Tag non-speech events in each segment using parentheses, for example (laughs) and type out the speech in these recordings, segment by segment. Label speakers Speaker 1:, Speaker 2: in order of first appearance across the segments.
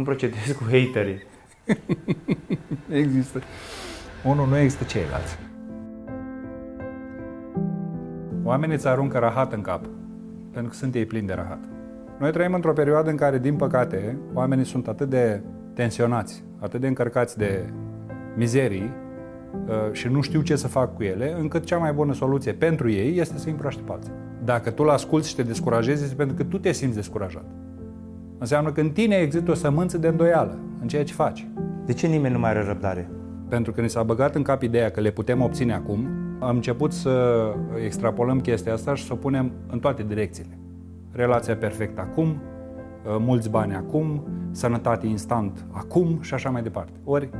Speaker 1: Cum procedezi cu haterii? (laughs)
Speaker 2: există. Unul, nu există ceilalți. Oamenii îți aruncă rahat în cap, pentru că sunt ei plini de rahat. Noi trăim într-o perioadă în care, din păcate, oamenii sunt atât de tensionați, atât de încărcați de mizerii uh, și nu știu ce să fac cu ele, încât cea mai bună soluție pentru ei este să îi împroaște pe alții. Dacă tu l asculți și te descurajezi, este pentru că tu te simți descurajat. Înseamnă că în tine există o sămânță de îndoială în ceea ce faci.
Speaker 1: De ce nimeni nu mai are răbdare?
Speaker 2: Pentru că ni s-a băgat în cap ideea că le putem obține acum, am început să extrapolăm chestia asta și să o punem în toate direcțiile. Relația perfectă acum, uh, mulți bani acum, sănătate instant acum și așa mai departe. Ori,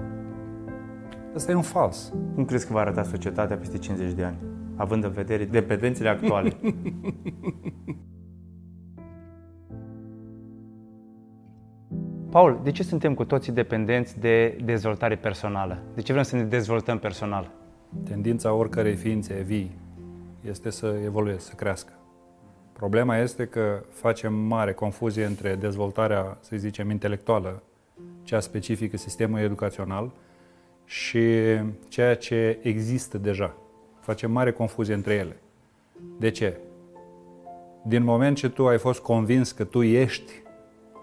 Speaker 2: ăsta e un fals.
Speaker 1: Cum crezi că va arăta societatea peste 50 de ani, având în vedere dependențele actuale? (laughs) Paul, de ce suntem cu toții dependenți de dezvoltare personală? De ce vrem să ne dezvoltăm personal?
Speaker 2: Tendința oricărei ființe vii este să evolueze, să crească. Problema este că facem mare confuzie între dezvoltarea, să zicem, intelectuală, cea specifică sistemului educațional, și ceea ce există deja. Facem mare confuzie între ele. De ce? Din moment ce tu ai fost convins că tu ești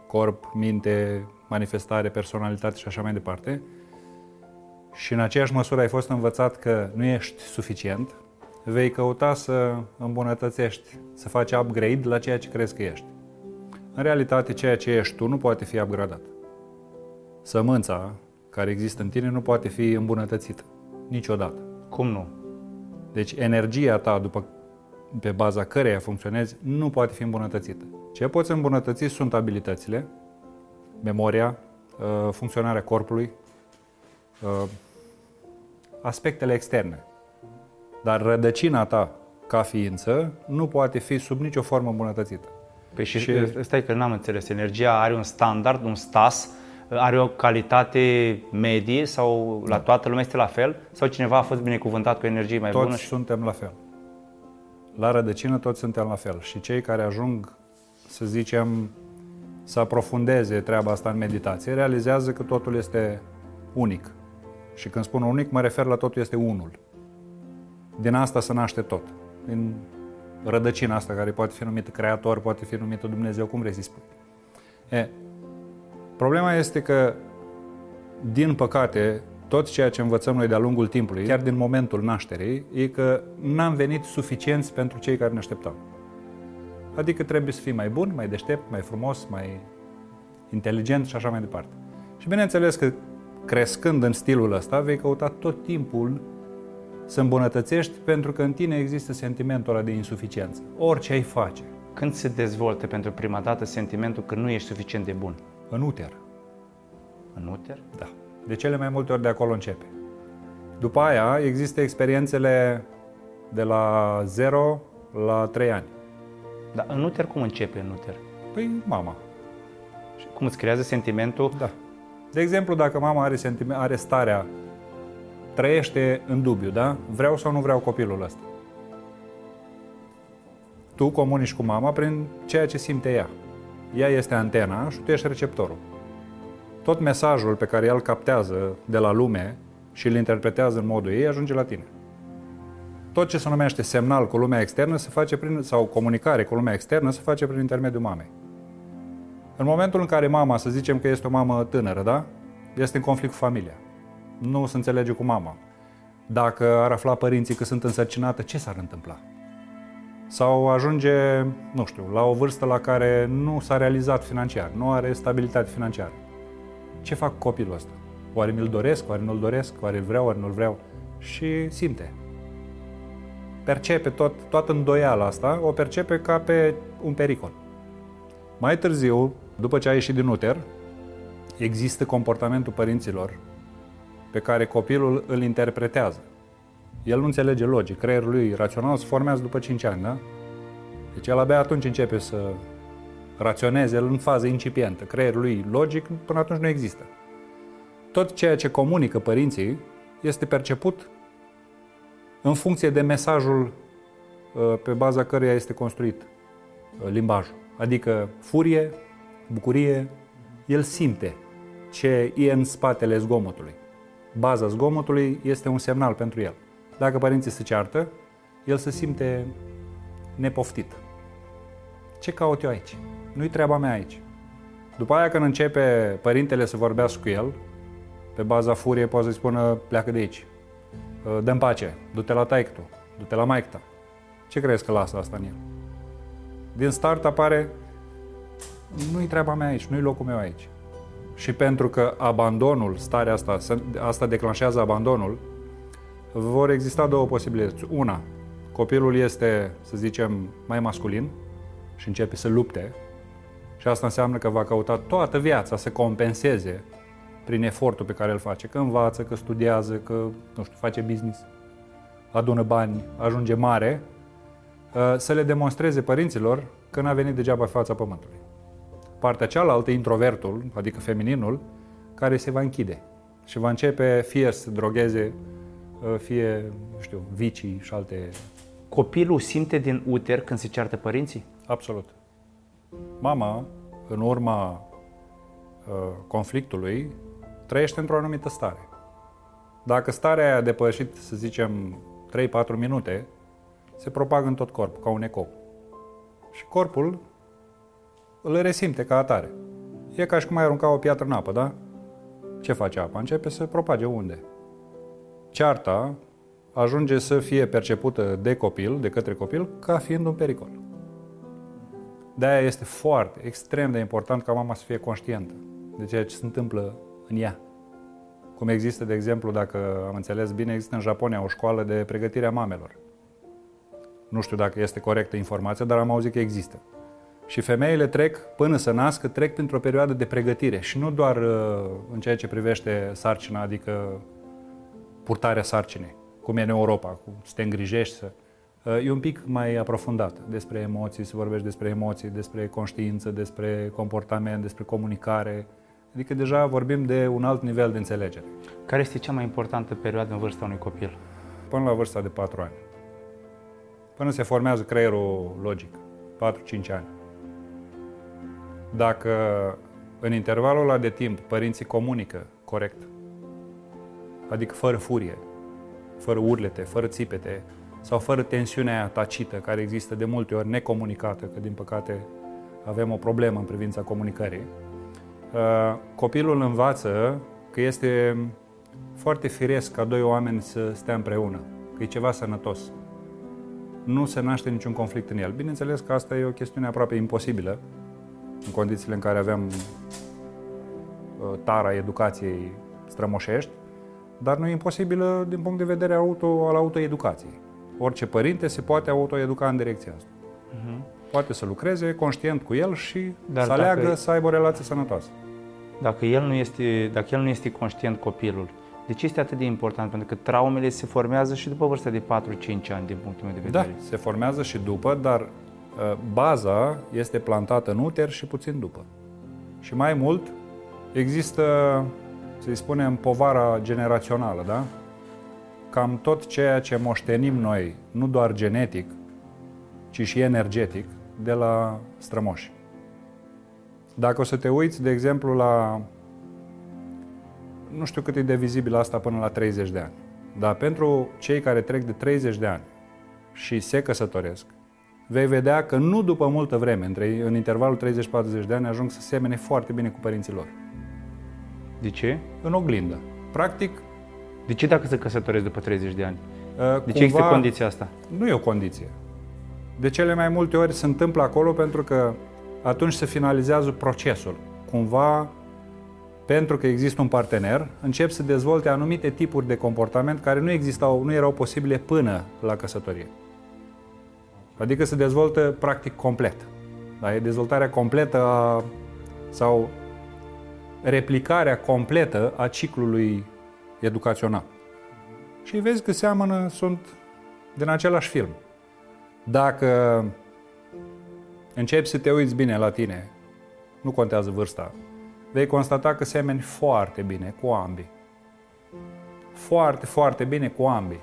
Speaker 2: corp, minte, manifestare, personalitate și așa mai departe, și în aceeași măsură ai fost învățat că nu ești suficient, vei căuta să îmbunătățești, să faci upgrade la ceea ce crezi că ești. În realitate, ceea ce ești tu nu poate fi upgradat. Sămânța care există în tine nu poate fi îmbunătățită. Niciodată.
Speaker 1: Cum nu?
Speaker 2: Deci energia ta, după, pe baza căreia funcționezi, nu poate fi îmbunătățită. Ce poți îmbunătăți sunt abilitățile, memoria, uh, funcționarea corpului, uh, aspectele externe. Dar rădăcina ta, ca ființă, nu poate fi sub nicio formă îmbunătățită.
Speaker 1: Păi și, și stai că n-am înțeles. Energia are un standard, un stas, are o calitate medie sau la toată lumea este la fel? Sau cineva a fost binecuvântat cu energie mai
Speaker 2: toți
Speaker 1: bună?
Speaker 2: Toți suntem la fel. La rădăcină toți suntem la fel. Și cei care ajung, să zicem, să aprofundeze treaba asta în meditație, realizează că totul este unic. Și când spun unic, mă refer la totul este unul. Din asta se naște tot. Din rădăcina asta care poate fi numită creator, poate fi numită Dumnezeu, cum vrei să spui. E, problema este că, din păcate, tot ceea ce învățăm noi de-a lungul timpului, chiar din momentul nașterii, e că n-am venit suficienți pentru cei care ne așteptau. Adică trebuie să fii mai bun, mai deștept, mai frumos, mai inteligent și așa mai departe. Și bineînțeles că crescând în stilul ăsta, vei căuta tot timpul să îmbunătățești pentru că în tine există sentimentul ăla de insuficiență. Orice ai face.
Speaker 1: Când se dezvoltă pentru prima dată sentimentul că nu ești suficient de bun?
Speaker 2: În uter.
Speaker 1: În uter?
Speaker 2: Da. De cele mai multe ori de acolo începe. După aia există experiențele de la 0 la 3 ani.
Speaker 1: Dar în uter cum începe în uter?
Speaker 2: Păi mama.
Speaker 1: Și cum îți creează sentimentul?
Speaker 2: Da. De exemplu, dacă mama are, sentiment, are starea, trăiește în dubiu, da? Vreau sau nu vreau copilul ăsta. Tu comunici cu mama prin ceea ce simte ea. Ea este antena și tu ești receptorul. Tot mesajul pe care el îl captează de la lume și îl interpretează în modul ei ajunge la tine. Tot ce se numește semnal cu lumea externă se face prin, sau comunicare cu lumea externă se face prin intermediul mamei. În momentul în care mama, să zicem că este o mamă tânără, da? Este în conflict cu familia. Nu se înțelege cu mama. Dacă ar afla părinții că sunt însărcinată, ce s-ar întâmpla? Sau ajunge, nu știu, la o vârstă la care nu s-a realizat financiar, nu are stabilitate financiară. Ce fac copilul ăsta? Oare mi-l doresc, oare nu-l doresc, oare îl vreau, oare nu-l vreau? Și simte. Percepe tot, toată îndoiala asta, o percepe ca pe un pericol. Mai târziu, după ce a ieșit din uter, există comportamentul părinților pe care copilul îl interpretează. El nu înțelege logic, creierul lui rațional se formează după 5 ani, da? Deci el abia atunci începe să raționeze el în fază incipientă. Creierul lui logic până atunci nu există. Tot ceea ce comunică părinții este perceput în funcție de mesajul uh, pe baza căruia este construit uh, limbajul. Adică furie, bucurie, el simte ce e în spatele zgomotului. Baza zgomotului este un semnal pentru el. Dacă părinții se ceartă, el se simte nepoftit. Ce caut eu aici? Nu-i treaba mea aici. După aia când începe părintele să vorbească cu el, pe baza furiei poate să-i spună pleacă de aici, dă pace, du-te la taică du-te la maică Ce crezi că lasă asta în el? Din start apare nu-i treaba mea aici, nu-i locul meu aici. Și pentru că abandonul, starea asta, asta declanșează abandonul, vor exista două posibilități. Una, copilul este, să zicem, mai masculin și începe să lupte și asta înseamnă că va căuta toată viața să compenseze prin efortul pe care îl face, că învață, că studiază, că, nu știu, face business, adună bani, ajunge mare, uh, să le demonstreze părinților că n-a venit degeaba pe fața pământului. Partea cealaltă, introvertul, adică femininul, care se va închide și va începe fie să drogheze, uh, fie, nu știu, vicii și alte...
Speaker 1: Copilul simte din uter când se ceartă părinții?
Speaker 2: Absolut. Mama, în urma uh, conflictului, trăiește într-o anumită stare. Dacă starea aia a depășit, să zicem, 3-4 minute, se propagă în tot corpul, ca un ecou. Și corpul îl resimte ca atare. E ca și cum ai arunca o piatră în apă, da? Ce face apa? Începe să propage unde? Cearta ajunge să fie percepută de copil, de către copil, ca fiind un pericol. De-aia este foarte, extrem de important ca mama să fie conștientă de ceea ce se întâmplă în ea. Cum există, de exemplu, dacă am înțeles bine, există în Japonia o școală de pregătire a mamelor. Nu știu dacă este corectă informația, dar am auzit că există. Și femeile trec, până să nască, trec printr-o perioadă de pregătire și nu doar uh, în ceea ce privește sarcina, adică purtarea sarcinei, cum e în Europa, cu să te îngrijești, să... Uh, e un pic mai aprofundat despre emoții, se vorbește despre emoții, despre conștiință, despre comportament, despre comunicare, Adică deja vorbim de un alt nivel de înțelegere.
Speaker 1: Care este cea mai importantă perioadă în vârsta unui copil?
Speaker 2: Până la vârsta de 4 ani. Până se formează creierul logic. 4-5 ani. Dacă în intervalul ăla de timp părinții comunică corect, adică fără furie, fără urlete, fără țipete sau fără tensiunea aia tacită care există de multe ori necomunicată, că din păcate avem o problemă în privința comunicării, Uh, copilul învață că este foarte firesc ca doi oameni să stea împreună, că e ceva sănătos. Nu se naște niciun conflict în el. Bineînțeles că asta e o chestiune aproape imposibilă în condițiile în care avem uh, tara educației strămoșești, dar nu e imposibilă din punct de vedere auto, al autoeducației. Orice părinte se poate autoeduca în direcția asta. Uh-huh poate să lucreze conștient cu el și Dar să aleagă dacă, să aibă o relație sănătoasă.
Speaker 1: Dacă el, nu este, dacă el nu este conștient copilul, de ce este atât de important? Pentru că traumele se formează și după vârsta de 4-5 ani, din punctul meu de
Speaker 2: vedere. Da, se formează și după, dar uh, baza este plantată în uter și puțin după. Și mai mult, există, să-i spunem, povara generațională, da? Cam tot ceea ce moștenim noi, nu doar genetic, ci și energetic, de la strămoși. Dacă o să te uiți, de exemplu, la... Nu știu cât e de vizibil asta până la 30 de ani, dar pentru cei care trec de 30 de ani și se căsătoresc, vei vedea că nu după multă vreme, între, în intervalul 30-40 de ani, ajung să semene foarte bine cu părinții lor.
Speaker 1: De ce?
Speaker 2: În oglindă. Practic...
Speaker 1: De ce dacă se căsătoresc după 30 de ani? Uh, de cumva, ce există condiția asta?
Speaker 2: Nu e o condiție. De cele mai multe ori se întâmplă acolo pentru că atunci se finalizează procesul. Cumva, pentru că există un partener, încep să dezvolte anumite tipuri de comportament care nu existau, nu erau posibile până la căsătorie. Adică se dezvoltă practic complet. Da? E dezvoltarea completă a, sau replicarea completă a ciclului educațional. Și vezi că seamănă, sunt din același film. Dacă începi să te uiți bine la tine, nu contează vârsta, vei constata că semeni foarte bine cu ambii. Foarte, foarte bine cu ambii.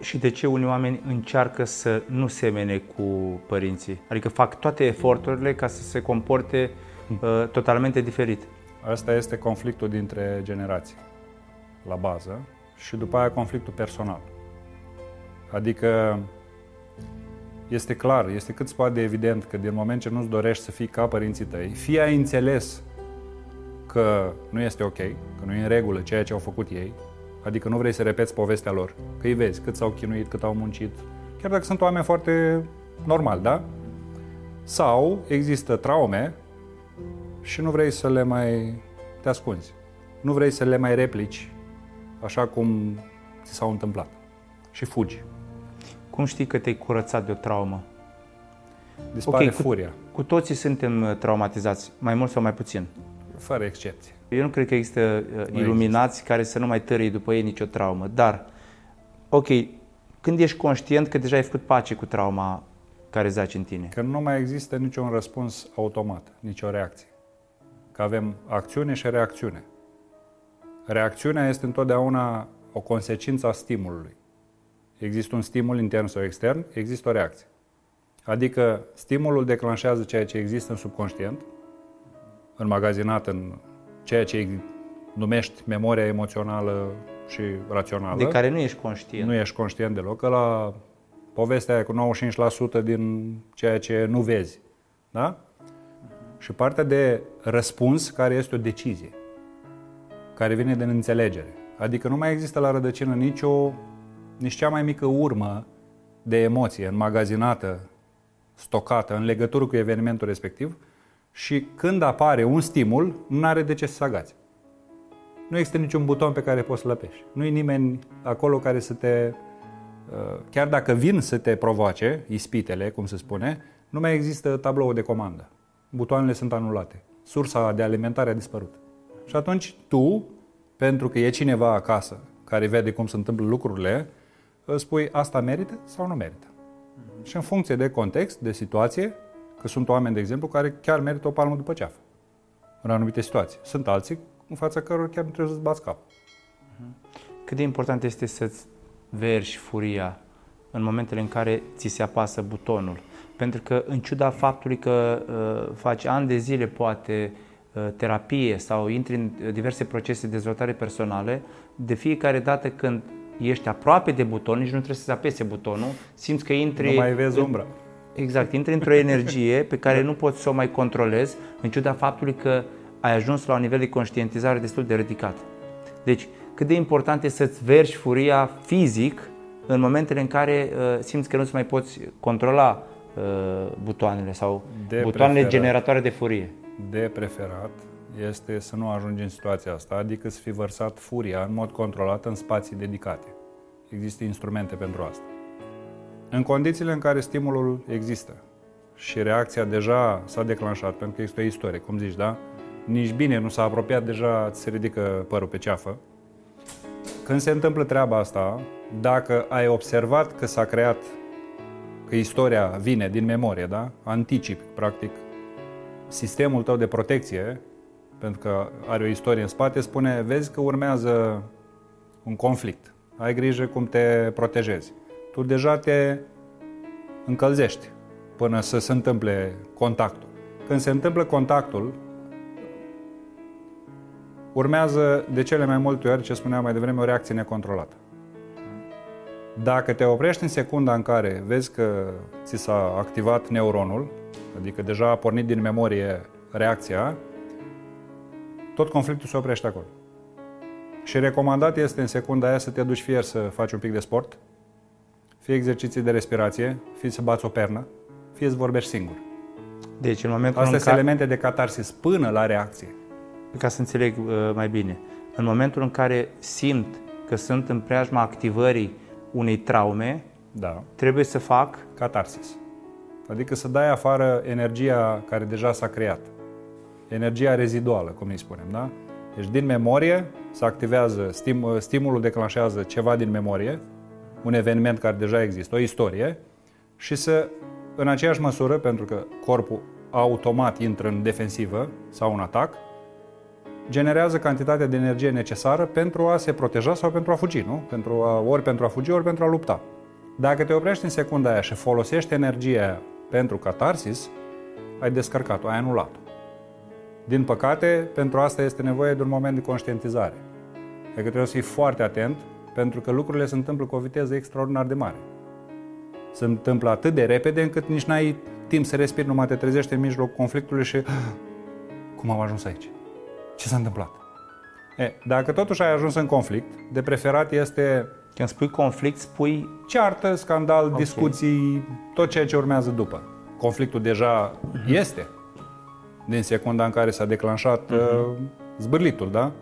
Speaker 1: Și de ce unii oameni încearcă să nu semene cu părinții? Adică fac toate eforturile ca să se comporte uh, totalmente diferit.
Speaker 2: Asta este conflictul dintre generații, la bază, și după aia conflictul personal. Adică este clar, este cât se poate de evident că din moment ce nu-ți dorești să fii ca părinții tăi, fie ai înțeles că nu este ok, că nu e în regulă ceea ce au făcut ei, adică nu vrei să repeți povestea lor, că îi vezi cât s-au chinuit, cât au muncit, chiar dacă sunt oameni foarte normal, da? Sau există traume și nu vrei să le mai te ascunzi. Nu vrei să le mai replici așa cum ți s-au întâmplat și fugi.
Speaker 1: Cum știi că te-ai curățat de o traumă?
Speaker 2: Dispare okay, furia. Cu,
Speaker 1: cu toții suntem uh, traumatizați, mai mult sau mai puțin.
Speaker 2: Fără excepție.
Speaker 1: Eu nu cred că există uh, nu iluminați există. care să nu mai tărie după ei nicio traumă, dar, ok, când ești conștient că deja ai făcut pace cu trauma care zace în tine?
Speaker 2: Că nu mai există niciun răspuns automat, nicio reacție. Că avem acțiune și reacțiune. Reacțiunea este întotdeauna o consecință a stimulului. Există un stimul intern sau extern, există o reacție. Adică stimulul declanșează ceea ce există în subconștient, înmagazinat în ceea ce numești memoria emoțională și rațională.
Speaker 1: De care nu ești conștient.
Speaker 2: Nu ești conștient deloc, că la povestea aia cu 95% din ceea ce nu vezi. Da? Și partea de răspuns care este o decizie, care vine din înțelegere. Adică nu mai există la rădăcină nicio, nici cea mai mică urmă de emoție înmagazinată, stocată în legătură cu evenimentul respectiv și când apare un stimul, nu are de ce să se agați. Nu există niciun buton pe care poți să-l apeși. Nu e nimeni acolo care să te... Uh, chiar dacă vin să te provoace, ispitele, cum se spune, nu mai există tablou de comandă. Butoanele sunt anulate. Sursa de alimentare a dispărut. Și atunci tu, pentru că e cineva acasă care vede cum se întâmplă lucrurile, îți spui asta merită sau nu merită. Mm-hmm. Și în funcție de context, de situație, că sunt oameni, de exemplu, care chiar merită o palmă după ceafă în anumite situații. Sunt alții în fața cărora chiar nu trebuie să-ți bați capul.
Speaker 1: Cât de important este să-ți vergi furia în momentele în care ți se apasă butonul? Pentru că, în ciuda faptului că uh, faci ani de zile, poate, uh, terapie sau intri în diverse procese de dezvoltare personale, de fiecare dată când ești aproape de buton, nici nu trebuie să apese butonul, simți că intri...
Speaker 2: Nu mai vezi umbra.
Speaker 1: Exact, intri într-o energie pe care nu poți să o mai controlezi, în ciuda faptului că ai ajuns la un nivel de conștientizare destul de ridicat. Deci, cât de important este să-ți vergi furia fizic în momentele în care uh, simți că nu-ți mai poți controla uh, butoanele sau de butoanele preferat, generatoare de furie.
Speaker 2: De preferat este să nu ajungi în situația asta, adică să fi vărsat furia în mod controlat în spații dedicate. Există instrumente pentru asta. În condițiile în care stimulul există și reacția deja s-a declanșat, pentru că este o istorie, cum zici, da? Nici bine nu s-a apropiat, deja ți se ridică părul pe ceafă. Când se întâmplă treaba asta, dacă ai observat că s-a creat, că istoria vine din memorie, da? Anticip, practic, sistemul tău de protecție, pentru că are o istorie în spate, spune, vezi că urmează un conflict. Ai grijă cum te protejezi tu deja te încălzești până să se întâmple contactul. Când se întâmplă contactul, urmează de cele mai multe ori, ce spuneam mai devreme, o reacție necontrolată. Dacă te oprești în secunda în care vezi că ți s-a activat neuronul, adică deja a pornit din memorie reacția, tot conflictul se oprește acolo. Și recomandat este în secunda aia să te duci fie să faci un pic de sport, fie exerciții de respirație, fie să bați o pernă, fie să vorbești singur.
Speaker 1: Deci, în momentul
Speaker 2: Astea
Speaker 1: sunt
Speaker 2: elemente de catarsis până la reacție.
Speaker 1: Ca să înțeleg uh, mai bine. În momentul în care simt că sunt în preajma activării unei traume,
Speaker 2: da.
Speaker 1: trebuie să fac...
Speaker 2: Catarsis. Adică să dai afară energia care deja s-a creat. Energia reziduală, cum îi spunem, da? Deci din memorie se activează, stim, stimulul declanșează ceva din memorie, un eveniment care deja există, o istorie, și să, în aceeași măsură, pentru că corpul automat intră în defensivă sau în atac, generează cantitatea de energie necesară pentru a se proteja sau pentru a fugi, nu? Pentru a, ori pentru a fugi, ori pentru a lupta. Dacă te oprești în secunda aia și folosești energia aia pentru catarsis, ai descărcat-o, ai anulat-o. Din păcate, pentru asta este nevoie de un moment de conștientizare. Adică trebuie să fii foarte atent, pentru că lucrurile se întâmplă cu o viteză extraordinar de mare. Se întâmplă atât de repede încât nici n-ai timp să respiri, numai te trezești în mijlocul conflictului și cum am ajuns aici? Ce s-a întâmplat? E, dacă totuși ai ajuns în conflict, de preferat este
Speaker 1: când spui conflict, spui...
Speaker 2: Ceartă, scandal, okay. discuții, tot ceea ce urmează după. Conflictul deja uh-huh. este din secunda în care s-a declanșat uh-huh. uh, zbârlitul, da?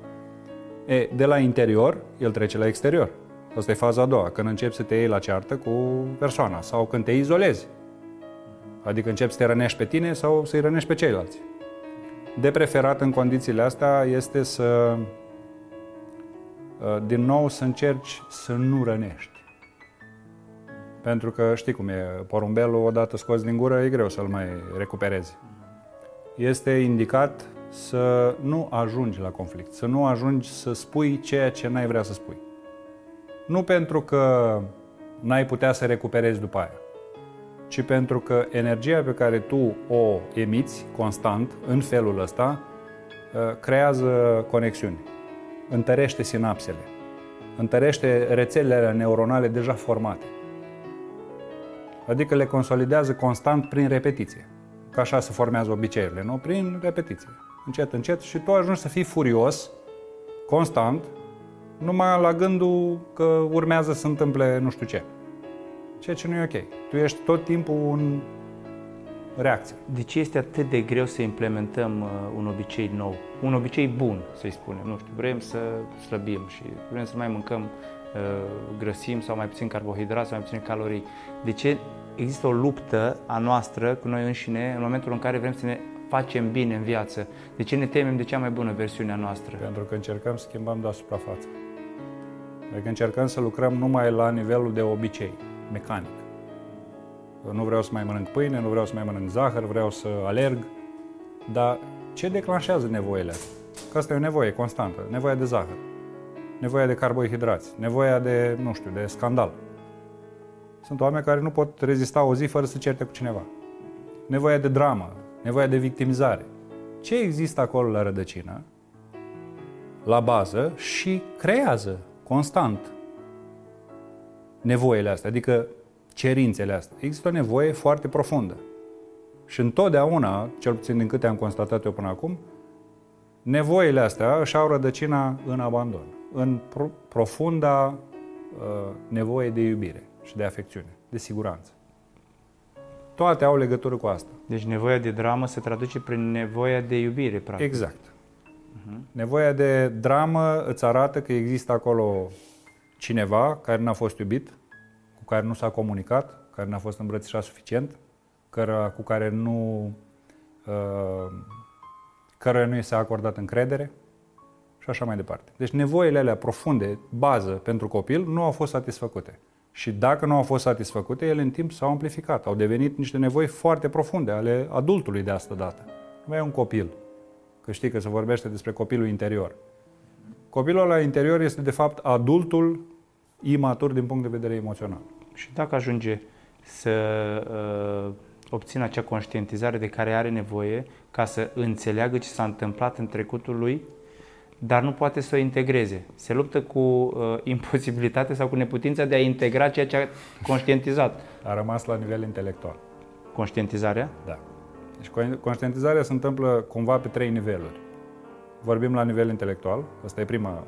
Speaker 2: E, de la interior, el trece la exterior. Asta e faza a doua, când începi să te iei la ceartă cu persoana sau când te izolezi. Adică începi să te rănești pe tine sau să-i rănești pe ceilalți. De preferat în condițiile astea este să Uh, din nou să încerci să nu rănești. Pentru că știi cum e, porumbelul odată scos din gură e greu să-l mai recuperezi. Este indicat să nu ajungi la conflict, să nu ajungi să spui ceea ce n-ai vrea să spui. Nu pentru că n-ai putea să recuperezi după aia, ci pentru că energia pe care tu o emiți constant în felul ăsta uh, creează conexiuni întărește sinapsele, întărește rețelele neuronale deja formate. Adică le consolidează constant prin repetiție. Ca așa se formează obiceiurile, nu? Prin repetiție. Încet, încet și tu ajungi să fii furios, constant, numai la gândul că urmează să întâmple nu știu ce. Ceea ce nu e ok. Tu ești tot timpul un reacție.
Speaker 1: De ce este atât de greu să implementăm uh, un obicei nou? Un obicei bun, să-i spunem. Nu știu, vrem să slăbim și vrem să mai mâncăm uh, grăsimi sau mai puțin carbohidrați sau mai puțin calorii. De ce există o luptă a noastră cu noi înșine în momentul în care vrem să ne facem bine în viață? De ce ne temem de cea mai bună versiune a noastră?
Speaker 2: Pentru că încercăm să schimbăm doar suprafața. Adică încercăm să lucrăm numai la nivelul de obicei, mecanic nu vreau să mai mănânc pâine, nu vreau să mai mănânc zahăr, vreau să alerg. Dar ce declanșează nevoile astea? Că asta e o nevoie constantă, nevoia de zahăr, nevoia de carbohidrați, nevoia de, nu știu, de scandal. Sunt oameni care nu pot rezista o zi fără să certe cu cineva. Nevoia de dramă, nevoia de victimizare. Ce există acolo la rădăcină, la bază și creează constant nevoile astea? Adică cerințele astea. Există o nevoie foarte profundă. Și întotdeauna, cel puțin din câte am constatat eu până acum, nevoile astea își au rădăcina în abandon, în pro- profunda uh, nevoie de iubire și de afecțiune, de siguranță. Toate au legătură cu asta.
Speaker 1: Deci nevoia de dramă se traduce prin nevoia de iubire, practic.
Speaker 2: Exact. Uh-huh. Nevoia de dramă îți arată că există acolo cineva care n-a fost iubit, care nu s-a comunicat, care n-a fost îmbrățișat suficient, care, cu care nu, uh, care nu i s-a acordat încredere și așa mai departe. Deci nevoile alea profunde, bază pentru copil, nu au fost satisfăcute. Și dacă nu au fost satisfăcute, ele în timp s-au amplificat. Au devenit niște nevoi foarte profunde ale adultului de asta dată. Nu mai e un copil. Că știi că se vorbește despre copilul interior. Copilul la interior este de fapt adultul imatur din punct de vedere emoțional.
Speaker 1: Și dacă ajunge să uh, obțină acea conștientizare de care are nevoie ca să înțeleagă ce s-a întâmplat în trecutul lui, dar nu poate să o integreze. Se luptă cu uh, imposibilitatea sau cu neputința de a integra ceea ce a conștientizat.
Speaker 2: A rămas la nivel intelectual.
Speaker 1: Conștientizarea?
Speaker 2: Da. Deci conștientizarea se întâmplă cumva pe trei niveluri. Vorbim la nivel intelectual, asta e prima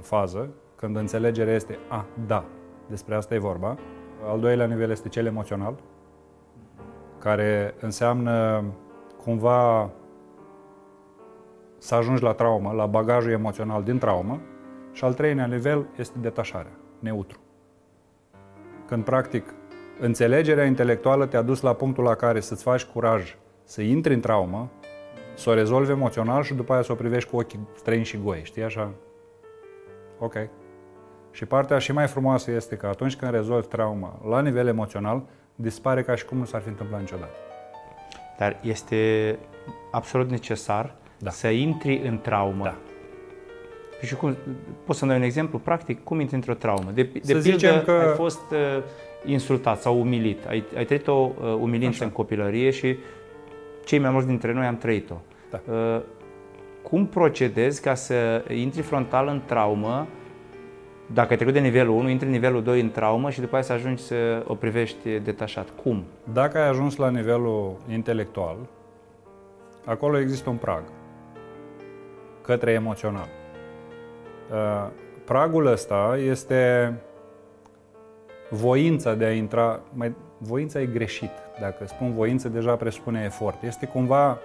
Speaker 2: fază, când înțelegerea este, a, da, despre asta e vorba. Al doilea nivel este cel emoțional, care înseamnă cumva să ajungi la traumă, la bagajul emoțional din traumă. Și al treilea nivel este detașarea, neutru. Când, practic, înțelegerea intelectuală te-a dus la punctul la care să-ți faci curaj să intri în traumă, să o rezolvi emoțional și după aia să o privești cu ochii străini și goi, știi așa? Ok. Și partea și mai frumoasă este că atunci când rezolvi trauma la nivel emoțional, dispare ca și cum nu s-ar fi întâmplat niciodată.
Speaker 1: Dar este absolut necesar da. să intri în traumă. Da. Și cum, poți să dai un exemplu practic? Cum intri într-o traumă? De, de pildă, că... ai fost uh, insultat sau umilit. Ai, ai trăit o uh, umilință Așa. în copilărie și cei mai mulți dintre noi am trăit-o.
Speaker 2: Da.
Speaker 1: Uh, cum procedezi ca să intri frontal în traumă, dacă ai trecut de nivelul 1, intri în nivelul 2 în traumă și după aceea să ajungi să o privești detașat. Cum?
Speaker 2: Dacă ai ajuns la nivelul intelectual, acolo există un prag către emoțional. Uh, pragul ăsta este voința de a intra, mai, voința e greșit. Dacă spun voință, deja presupune efort. Este cumva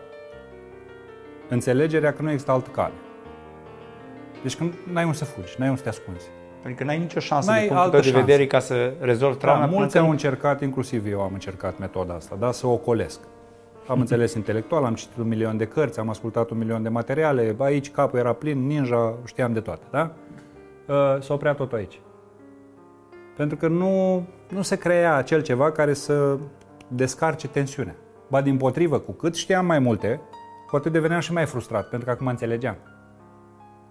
Speaker 2: înțelegerea că nu există altă cale. Deci când n-ai un să fugi, n-ai un să te ascunzi.
Speaker 1: Adică n-ai nicio șansă
Speaker 2: N-ai
Speaker 1: din punctul
Speaker 2: altă
Speaker 1: tău de
Speaker 2: șansă.
Speaker 1: vedere ca să rezolvi trauma.
Speaker 2: Da,
Speaker 1: până
Speaker 2: mulți
Speaker 1: când-
Speaker 2: au încercat, inclusiv eu am încercat metoda asta, da, să o ocolesc. Am înțeles intelectual, am citit un milion de cărți, am ascultat un milion de materiale, aici capul era plin, ninja, știam de toate, da? Uh, S-a oprea tot aici. Pentru că nu, nu se crea acel ceva care să descarce tensiunea. Ba din potrivă, cu cât știam mai multe, cu atât deveneam și mai frustrat, pentru că acum înțelegeam.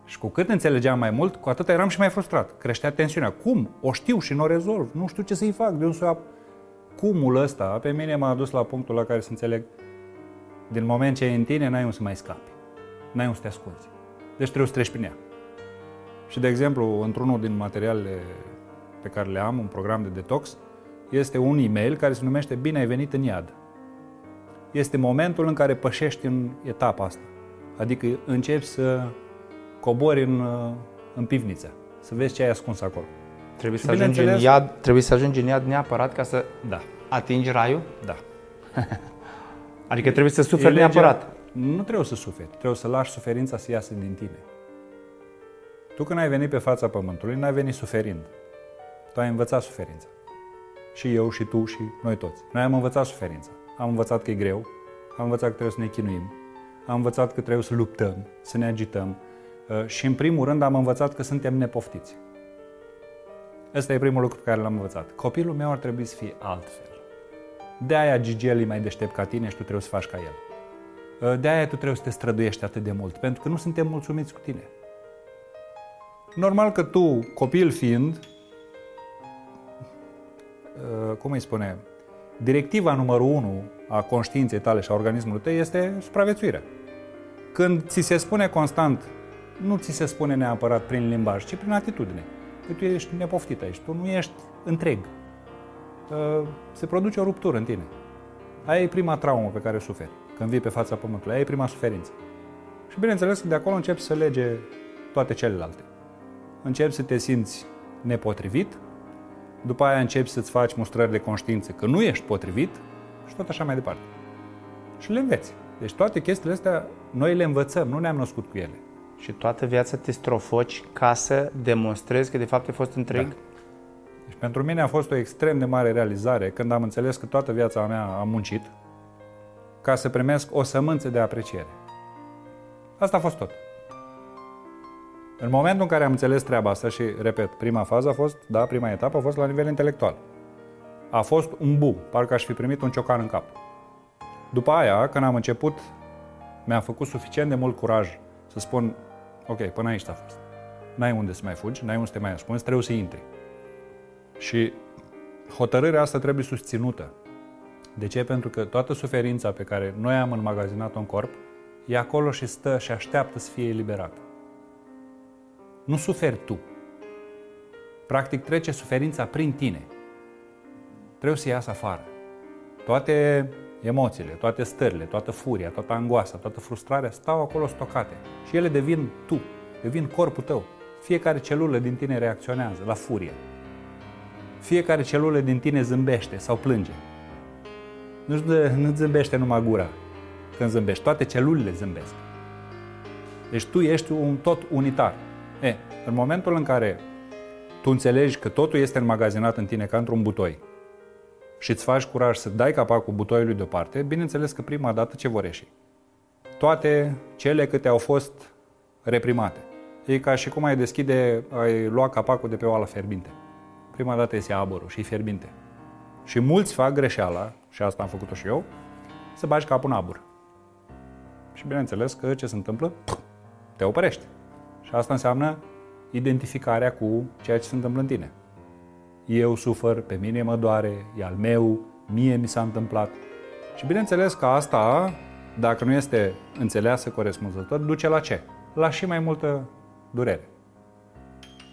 Speaker 2: Și cu cât înțelegeam mai mult, cu atât eram și mai frustrat. Creștea tensiunea. Cum? O știu și nu o rezolv. Nu știu ce să-i fac. De un să ap- Cumul ăsta pe mine m-a adus la punctul la care să înțeleg din moment ce e în tine, n-ai un să mai scapi. N-ai un să te ascunzi. Deci trebuie să treci prin ea. Și, de exemplu, într-unul din materialele pe care le am, un program de detox, este un e-mail care se numește Bine ai venit în iad. Este momentul în care pășești în etapa asta. Adică începi să cobori în, uh, în pivniță, să vezi ce ai ascuns acolo.
Speaker 1: Trebuie să,
Speaker 2: Și
Speaker 1: ajungi în
Speaker 2: bineînțeles-
Speaker 1: iad, trebuie să ajungi în iad neapărat ca să
Speaker 2: Da,
Speaker 1: atingi raiul?
Speaker 2: da. (laughs)
Speaker 1: Adică trebuie să suferi
Speaker 2: E legea-
Speaker 1: neapărat.
Speaker 2: Nu trebuie să suferi, trebuie să lași suferința să iasă din tine. Tu când ai venit pe fața pământului, n-ai venit suferind. Tu ai învățat suferința. Și eu, și tu, și noi toți. Noi am învățat suferința. Am învățat că e greu, am învățat că trebuie să ne chinuim, am învățat că trebuie să luptăm, să ne agităm uh, și, în primul rând, am învățat că suntem nepoftiți. Ăsta e primul lucru pe care l-am învățat. Copilul meu ar trebui să fie altfel. De aia Gigel e mai deștept ca tine și tu trebuie să faci ca el. De aia tu trebuie să te străduiești atât de mult, pentru că nu suntem mulțumiți cu tine. Normal că tu, copil fiind, uh, cum îi spune, directiva numărul 1 a conștiinței tale și a organismului tău este supraviețuirea. Când ți se spune constant, nu ți se spune neapărat prin limbaj, ci prin atitudine. Că tu ești nepoftit aici, tu nu ești întreg. Uh, Se produce o ruptură în tine. Aia e prima traumă pe care o suferi când vii pe fața pământului. Aia e prima suferință. Și bineînțeles că de acolo începi să lege toate celelalte. Începi să te simți nepotrivit, după aia începi să-ți faci mustrări de conștiință că nu ești potrivit și tot așa mai departe. Și le înveți. Deci toate chestiile astea noi le învățăm, nu ne-am născut cu ele.
Speaker 1: Și toată viața te strofoci ca să demonstrezi că de fapt ai fost întreg?
Speaker 2: Da. Deci pentru mine a fost o extrem de mare realizare când am înțeles că toată viața mea am muncit ca să primesc o sămânță de apreciere. Asta a fost tot. În momentul în care am înțeles treaba asta și, repet, prima fază a fost, da, prima etapă a fost la nivel intelectual. A fost un bu, parcă aș fi primit un ciocan în cap. După aia, când am început, mi-a făcut suficient de mult curaj să spun, ok, până aici a fost. N-ai unde să mai fugi, n-ai unde să te mai ascunzi, trebuie să intri. Și hotărârea asta trebuie susținută. De ce? Pentru că toată suferința pe care noi am înmagazinat-o în corp e acolo și stă și așteaptă să fie eliberată. Nu suferi tu. Practic trece suferința prin tine. Trebuie să iasă afară. Toate emoțiile, toate stările, toată furia, toată angoasa, toată frustrarea stau acolo stocate și ele devin tu, devin corpul tău. Fiecare celulă din tine reacționează la furie. Fiecare celulă din tine zâmbește sau plânge. Nu, nu zâmbește numai gura când zâmbești, toate celulele zâmbesc. Deci tu ești un tot unitar. E, în momentul în care tu înțelegi că totul este înmagazinat în tine ca într-un butoi și îți faci curaj să dai capacul butoiului deoparte, bineînțeles că prima dată ce vor ieși? Toate cele câte au fost reprimate. E ca și cum ai deschide, ai lua capacul de pe oala fierbinte. Prima dată iese aburul și e fierbinte. Și mulți fac greșeala, și asta am făcut-o și eu, să bagi capul în abur. Și bineînțeles că ce se întâmplă? Te opărești. Și asta înseamnă identificarea cu ceea ce se întâmplă în tine. Eu sufăr, pe mine mă doare, e al meu, mie mi s-a întâmplat. Și bineînțeles că asta dacă nu este înțeleasă corespunzător, duce la ce? La și mai multă durere.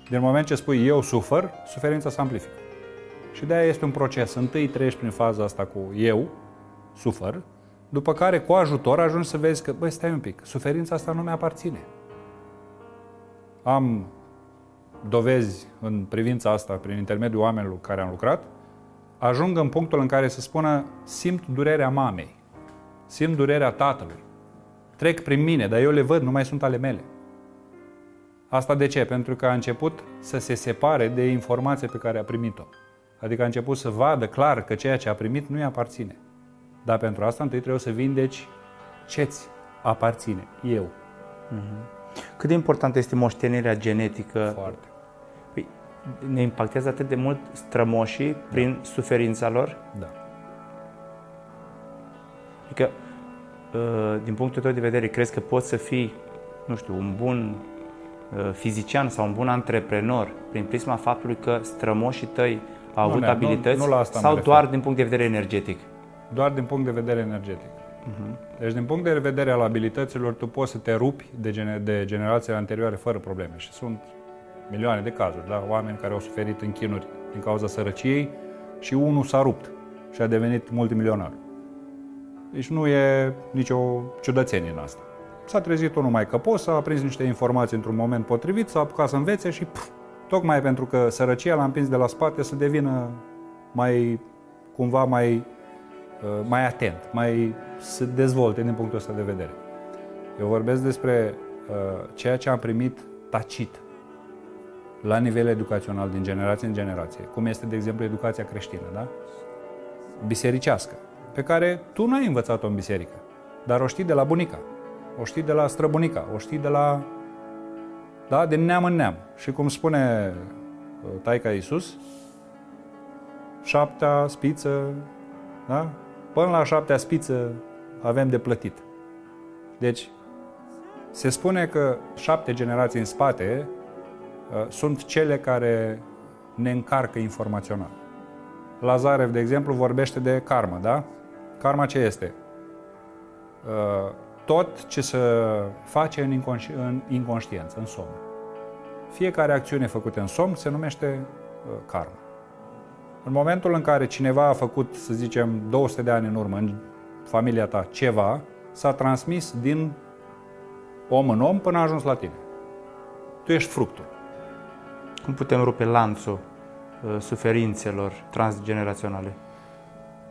Speaker 2: Din moment ce spui eu sufăr, suferința se amplifică. Și de aia este un proces. Întâi treci prin faza asta cu eu, sufăr, după care cu ajutor ajungi să vezi că, băi, stai un pic, suferința asta nu mi-aparține. Am dovezi în privința asta prin intermediul oamenilor care am lucrat, ajung în punctul în care să spună simt durerea mamei, simt durerea tatălui, trec prin mine, dar eu le văd, nu mai sunt ale mele. Asta de ce? Pentru că a început să se separe de informația pe care a primit-o. Adică a început să vadă clar că ceea ce a primit nu-i aparține. Dar pentru asta întâi trebuie să vindeci ce-ți aparține, eu.
Speaker 1: Mm-hmm. Cât de importantă este moștenirea genetică?
Speaker 2: Foarte.
Speaker 1: Păi, ne impactează atât de mult strămoșii da. prin suferința lor?
Speaker 2: Da.
Speaker 1: Adică, ă, din punctul tău de vedere, crezi că poți să fii, nu știu, un bun ă, fizician sau un bun antreprenor prin prisma faptului că strămoșii tăi au avut
Speaker 2: ne,
Speaker 1: abilități
Speaker 2: nu, nu la asta
Speaker 1: sau doar din punct de vedere energetic?
Speaker 2: Doar din punct de vedere energetic. Uh-huh. Deci, din punct de vedere al abilităților, tu poți să te rupi de, gener- de generațiile anterioare fără probleme. Și sunt milioane de cazuri, da? oameni care au suferit în chinuri din cauza sărăciei și unul s-a rupt și a devenit multimilionar. Deci nu e nicio ciudățenie în asta. S-a trezit unul mai căpos, a prins niște informații într-un moment potrivit, s-a apucat să învețe și pf, tocmai pentru că sărăcia l-a împins de la spate să devină mai, cumva mai, uh, mai atent, mai să dezvolte din punctul ăsta de vedere. Eu vorbesc despre uh, ceea ce am primit tacit la nivel educațional din generație în generație, cum este, de exemplu, educația creștină, da? bisericească, pe care tu nu ai învățat-o în biserică, dar o știi de la bunica, o știi de la străbunica, o știi de la, da, din neam în neam. Și cum spune uh, Taica Iisus, șaptea spiță, da? Până la șaptea spiță avem de plătit. Deci, se spune că șapte generații în spate uh, sunt cele care ne încarcă informațional. Lazarev, de exemplu, vorbește de karmă, da? Karma ce este? Uh, tot ce se face în, inconș- în inconștiență, în somn. Fiecare acțiune făcută în somn se numește uh, karma. În momentul în care cineva a făcut, să zicem, 200 de ani în urmă în familia ta ceva, s-a transmis din om în om până a ajuns la tine. Tu ești fructul.
Speaker 1: Cum putem rupe lanțul uh, suferințelor transgeneraționale?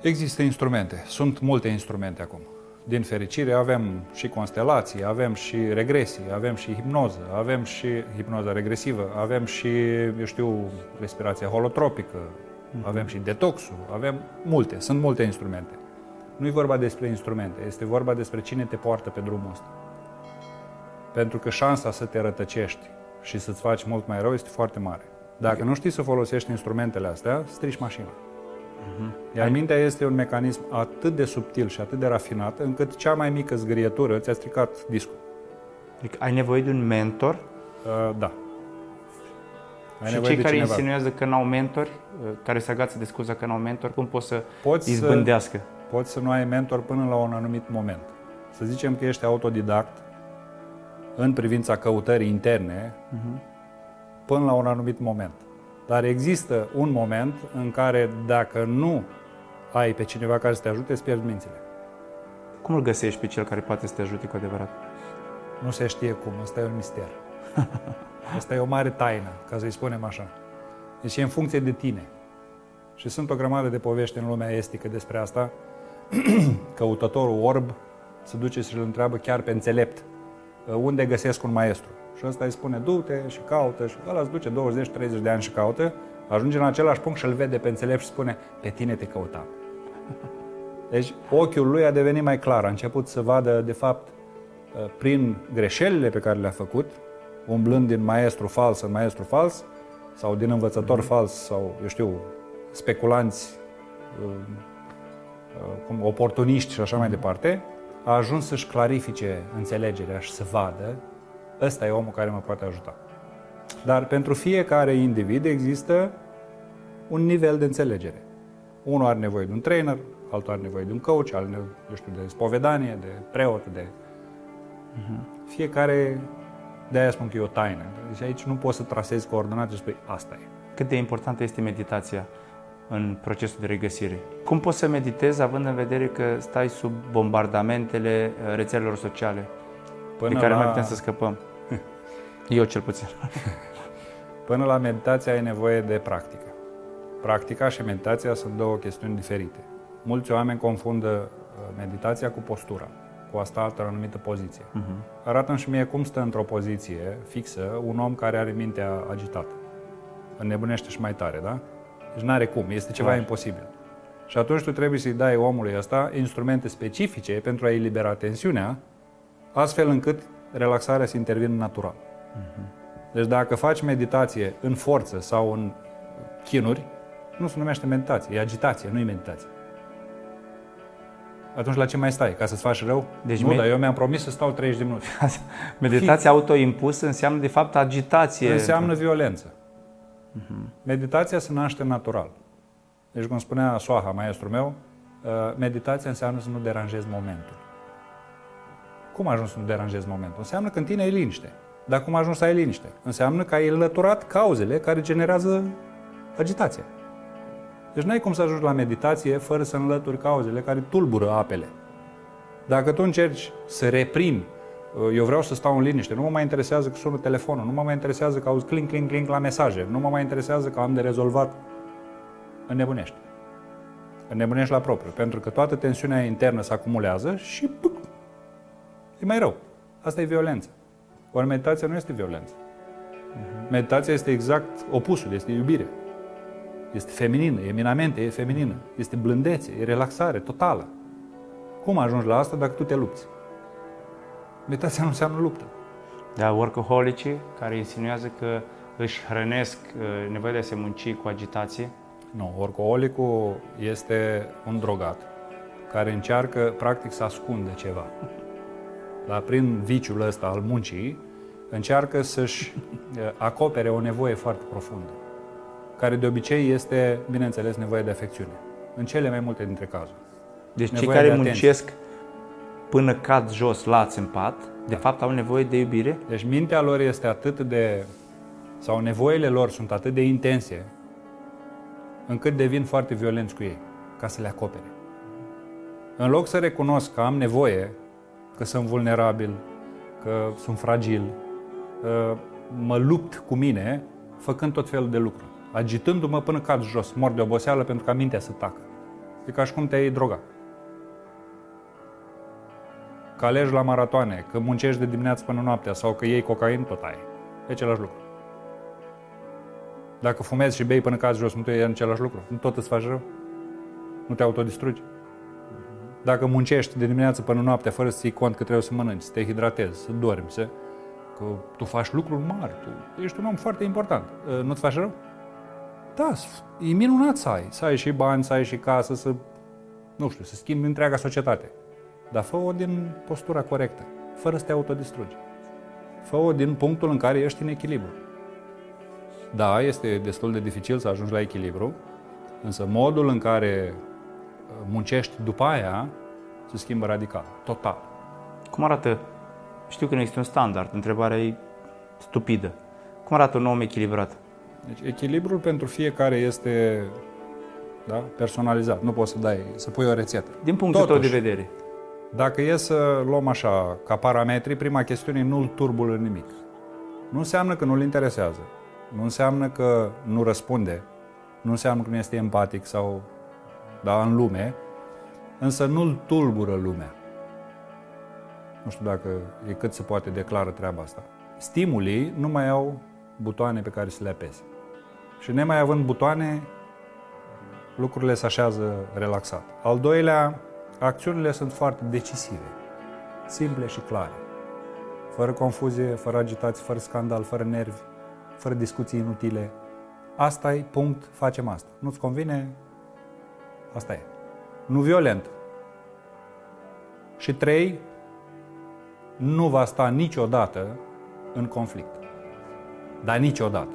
Speaker 2: Există instrumente. Sunt multe instrumente acum. Din fericire avem și constelații, avem și regresii, avem și hipnoză, avem și hipnoză regresivă, avem și, eu știu, respirația holotropică, mm-hmm. avem și detoxul, avem multe, sunt multe instrumente. Nu e vorba despre instrumente, este vorba despre cine te poartă pe drumul ăsta. Pentru că șansa să te rătăcești și să-ți faci mult mai rău este foarte mare. Dacă nu știi să folosești instrumentele astea, strici mașina. Uh-huh. Iar mintea este un mecanism atât de subtil și atât de rafinat, încât cea mai mică zgârietură ți-a stricat discul.
Speaker 1: Adică ai nevoie de un mentor?
Speaker 2: Uh, da.
Speaker 1: Ai și cei care cineva. insinuează că n-au mentori, uh, care se agață de scuza că n-au mentori, cum pot să poți izbândească? Să,
Speaker 2: poți să nu ai mentor până la un anumit moment. Să zicem că ești autodidact în privința căutării interne uh-huh. până la un anumit moment. Dar există un moment în care dacă nu ai pe cineva care să te ajute, îți pierzi mințile.
Speaker 1: Cum îl găsești pe cel care poate să te ajute cu adevărat?
Speaker 2: Nu se știe cum, ăsta e un mister. (laughs) Asta e o mare taină, ca să-i spunem așa. Deci e în funcție de tine. Și sunt o grămadă de povești în lumea estică despre asta. (clears throat) Căutătorul orb se duce și îl întreabă chiar pe înțelept unde găsesc un maestru. Și ăsta îi spune, du-te și caută. Și ăla îți duce 20-30 de ani și caută, ajunge în același punct și îl vede pe înțelept și spune, pe tine te căutam. (laughs) Deci ochiul lui a devenit mai clar, a început să vadă, de fapt, prin greșelile pe care le-a făcut, umblând din maestru fals în maestru fals, sau din învățător mm-hmm. fals, sau, eu știu, speculanți, uh, uh, cum, oportuniști și așa mai departe, a ajuns să-și clarifice înțelegerea și să vadă ăsta e omul care mă poate ajuta. Dar pentru fiecare individ există un nivel de înțelegere. Unul are nevoie de un trainer, altul are nevoie de un coach, are nevoie, eu știu, de spovedanie, de preot, de... Uh-huh. Fiecare, de aia spun că e o taină. Deci aici nu poți să trasezi coordonate și spui, asta e.
Speaker 1: Cât de importantă este meditația în procesul de regăsire? Cum poți să meditezi având în vedere că stai sub bombardamentele uh, rețelelor sociale Până de care la... mai putem să scăpăm? (laughs) Eu cel puțin. (laughs)
Speaker 2: Până la meditație ai nevoie de practică. Practica și meditația sunt două chestiuni diferite. Mulți oameni confundă uh, meditația cu postura, cu asta altă anumită poziție. Uh-huh. Arată-mi și mie cum stă într-o poziție fixă un om care are mintea agitată. Înnebunește și mai tare, da? Deci nu are cum, este ceva Clar. imposibil. Și atunci tu trebuie să-i dai omului ăsta instrumente specifice pentru a elibera tensiunea, astfel încât relaxarea să intervină natural. Uh-huh. Deci dacă faci meditație în forță sau în chinuri, nu se numește meditație, e agitație, nu e meditație. Atunci la ce mai stai? Ca să-ți faci rău? Deci nu, med- dar eu mi-am promis să stau 30 de minute. (laughs)
Speaker 1: Meditația autoimpusă înseamnă de fapt agitație.
Speaker 2: Înseamnă violență. Uh-huh. Meditația se naște natural. Deci, cum spunea Soaha, maestru meu, uh, meditația înseamnă să nu deranjezi momentul. Cum ajungi să nu deranjezi momentul? Înseamnă că în tine e liniște. Dar cum ajungi să ai liniște? Înseamnă că ai înlăturat cauzele care generează agitație. Deci n-ai cum să ajungi la meditație fără să înlături cauzele care tulbură apele. Dacă tu încerci să reprimi, uh, eu vreau să stau în liniște, nu mă mai interesează că sună telefonul, nu mă mai interesează că auzi clink, clink, clink la mesaje, nu mă mai interesează că am de rezolvat, înnebunești. Înnebunești la propriu, pentru că toată tensiunea internă se acumulează și puc, e mai rău. Asta e violență. Ori meditația nu este violență. Uh-huh. Meditația este exact opusul, este iubire. Este feminină, eminamente, e feminină. Este blândețe, e relaxare totală. Cum ajungi la asta dacă tu te lupți? Meditația nu înseamnă luptă.
Speaker 1: Da, workaholicii care insinuează că își hrănesc uh, nevoia de a se munci cu agitație?
Speaker 2: Nu, workaholicul este un drogat care încearcă practic să ascundă ceva. La, prin viciul ăsta al muncii, încearcă să-și uh, acopere o nevoie foarte profundă care de obicei este, bineînțeles, nevoie de afecțiune. În cele mai multe dintre cazuri.
Speaker 1: Deci nevoie cei care de muncesc până cad jos, lați în pat, de da. fapt au nevoie de iubire?
Speaker 2: Deci mintea lor este atât de... sau nevoile lor sunt atât de intense încât devin foarte violenți cu ei, ca să le acopere. În loc să recunosc că am nevoie, că sunt vulnerabil, că sunt fragil, mă lupt cu mine, făcând tot felul de lucruri agitându-mă până cad jos, mor de oboseală pentru ca mintea să tacă. E ca și cum te-ai droga. Că alegi la maratoane, că muncești de dimineață până noaptea sau că iei cocaină, tot ai. E același lucru. Dacă fumezi și bei până cazi jos, nu te e în același lucru. Nu tot îți faci rău? Nu te autodistrugi? Dacă muncești de dimineață până noaptea fără să ții cont că trebuie să mănânci, să te hidratezi, să dormi, să... că tu faci lucruri mari, tu ești un om foarte important. Nu-ți faci rău? Da, e minunat să ai. Să ai și bani, să ai și casă, să, nu știu, să schimbi întreaga societate. Dar fă-o din postura corectă, fără să te autodistrugi. Fă-o din punctul în care ești în echilibru. Da, este destul de dificil să ajungi la echilibru, însă modul în care uh, muncești după aia se schimbă radical, total.
Speaker 1: Cum arată? Știu că nu există un standard, întrebarea e stupidă. Cum arată un om echilibrat?
Speaker 2: Deci echilibrul pentru fiecare este da, personalizat. Nu poți să dai, să pui o rețetă.
Speaker 1: Din punctul Totuși, tău de vedere.
Speaker 2: Dacă e să luăm așa, ca parametri, prima chestiune nu-l turbul în nimic. Nu înseamnă că nu-l interesează. Nu înseamnă că nu răspunde. Nu înseamnă că nu este empatic sau da, în lume. Însă nu-l tulbură lumea. Nu știu dacă e cât se poate declară treaba asta. Stimulii nu mai au butoane pe care să le apese. Și nemai având butoane, lucrurile se așează relaxat. Al doilea, acțiunile sunt foarte decisive, simple și clare. Fără confuzie, fără agitație, fără scandal, fără nervi, fără discuții inutile. Asta e, punct, facem asta. Nu-ți convine? Asta e. Nu violent. Și trei, nu va sta niciodată în conflict. Dar niciodată.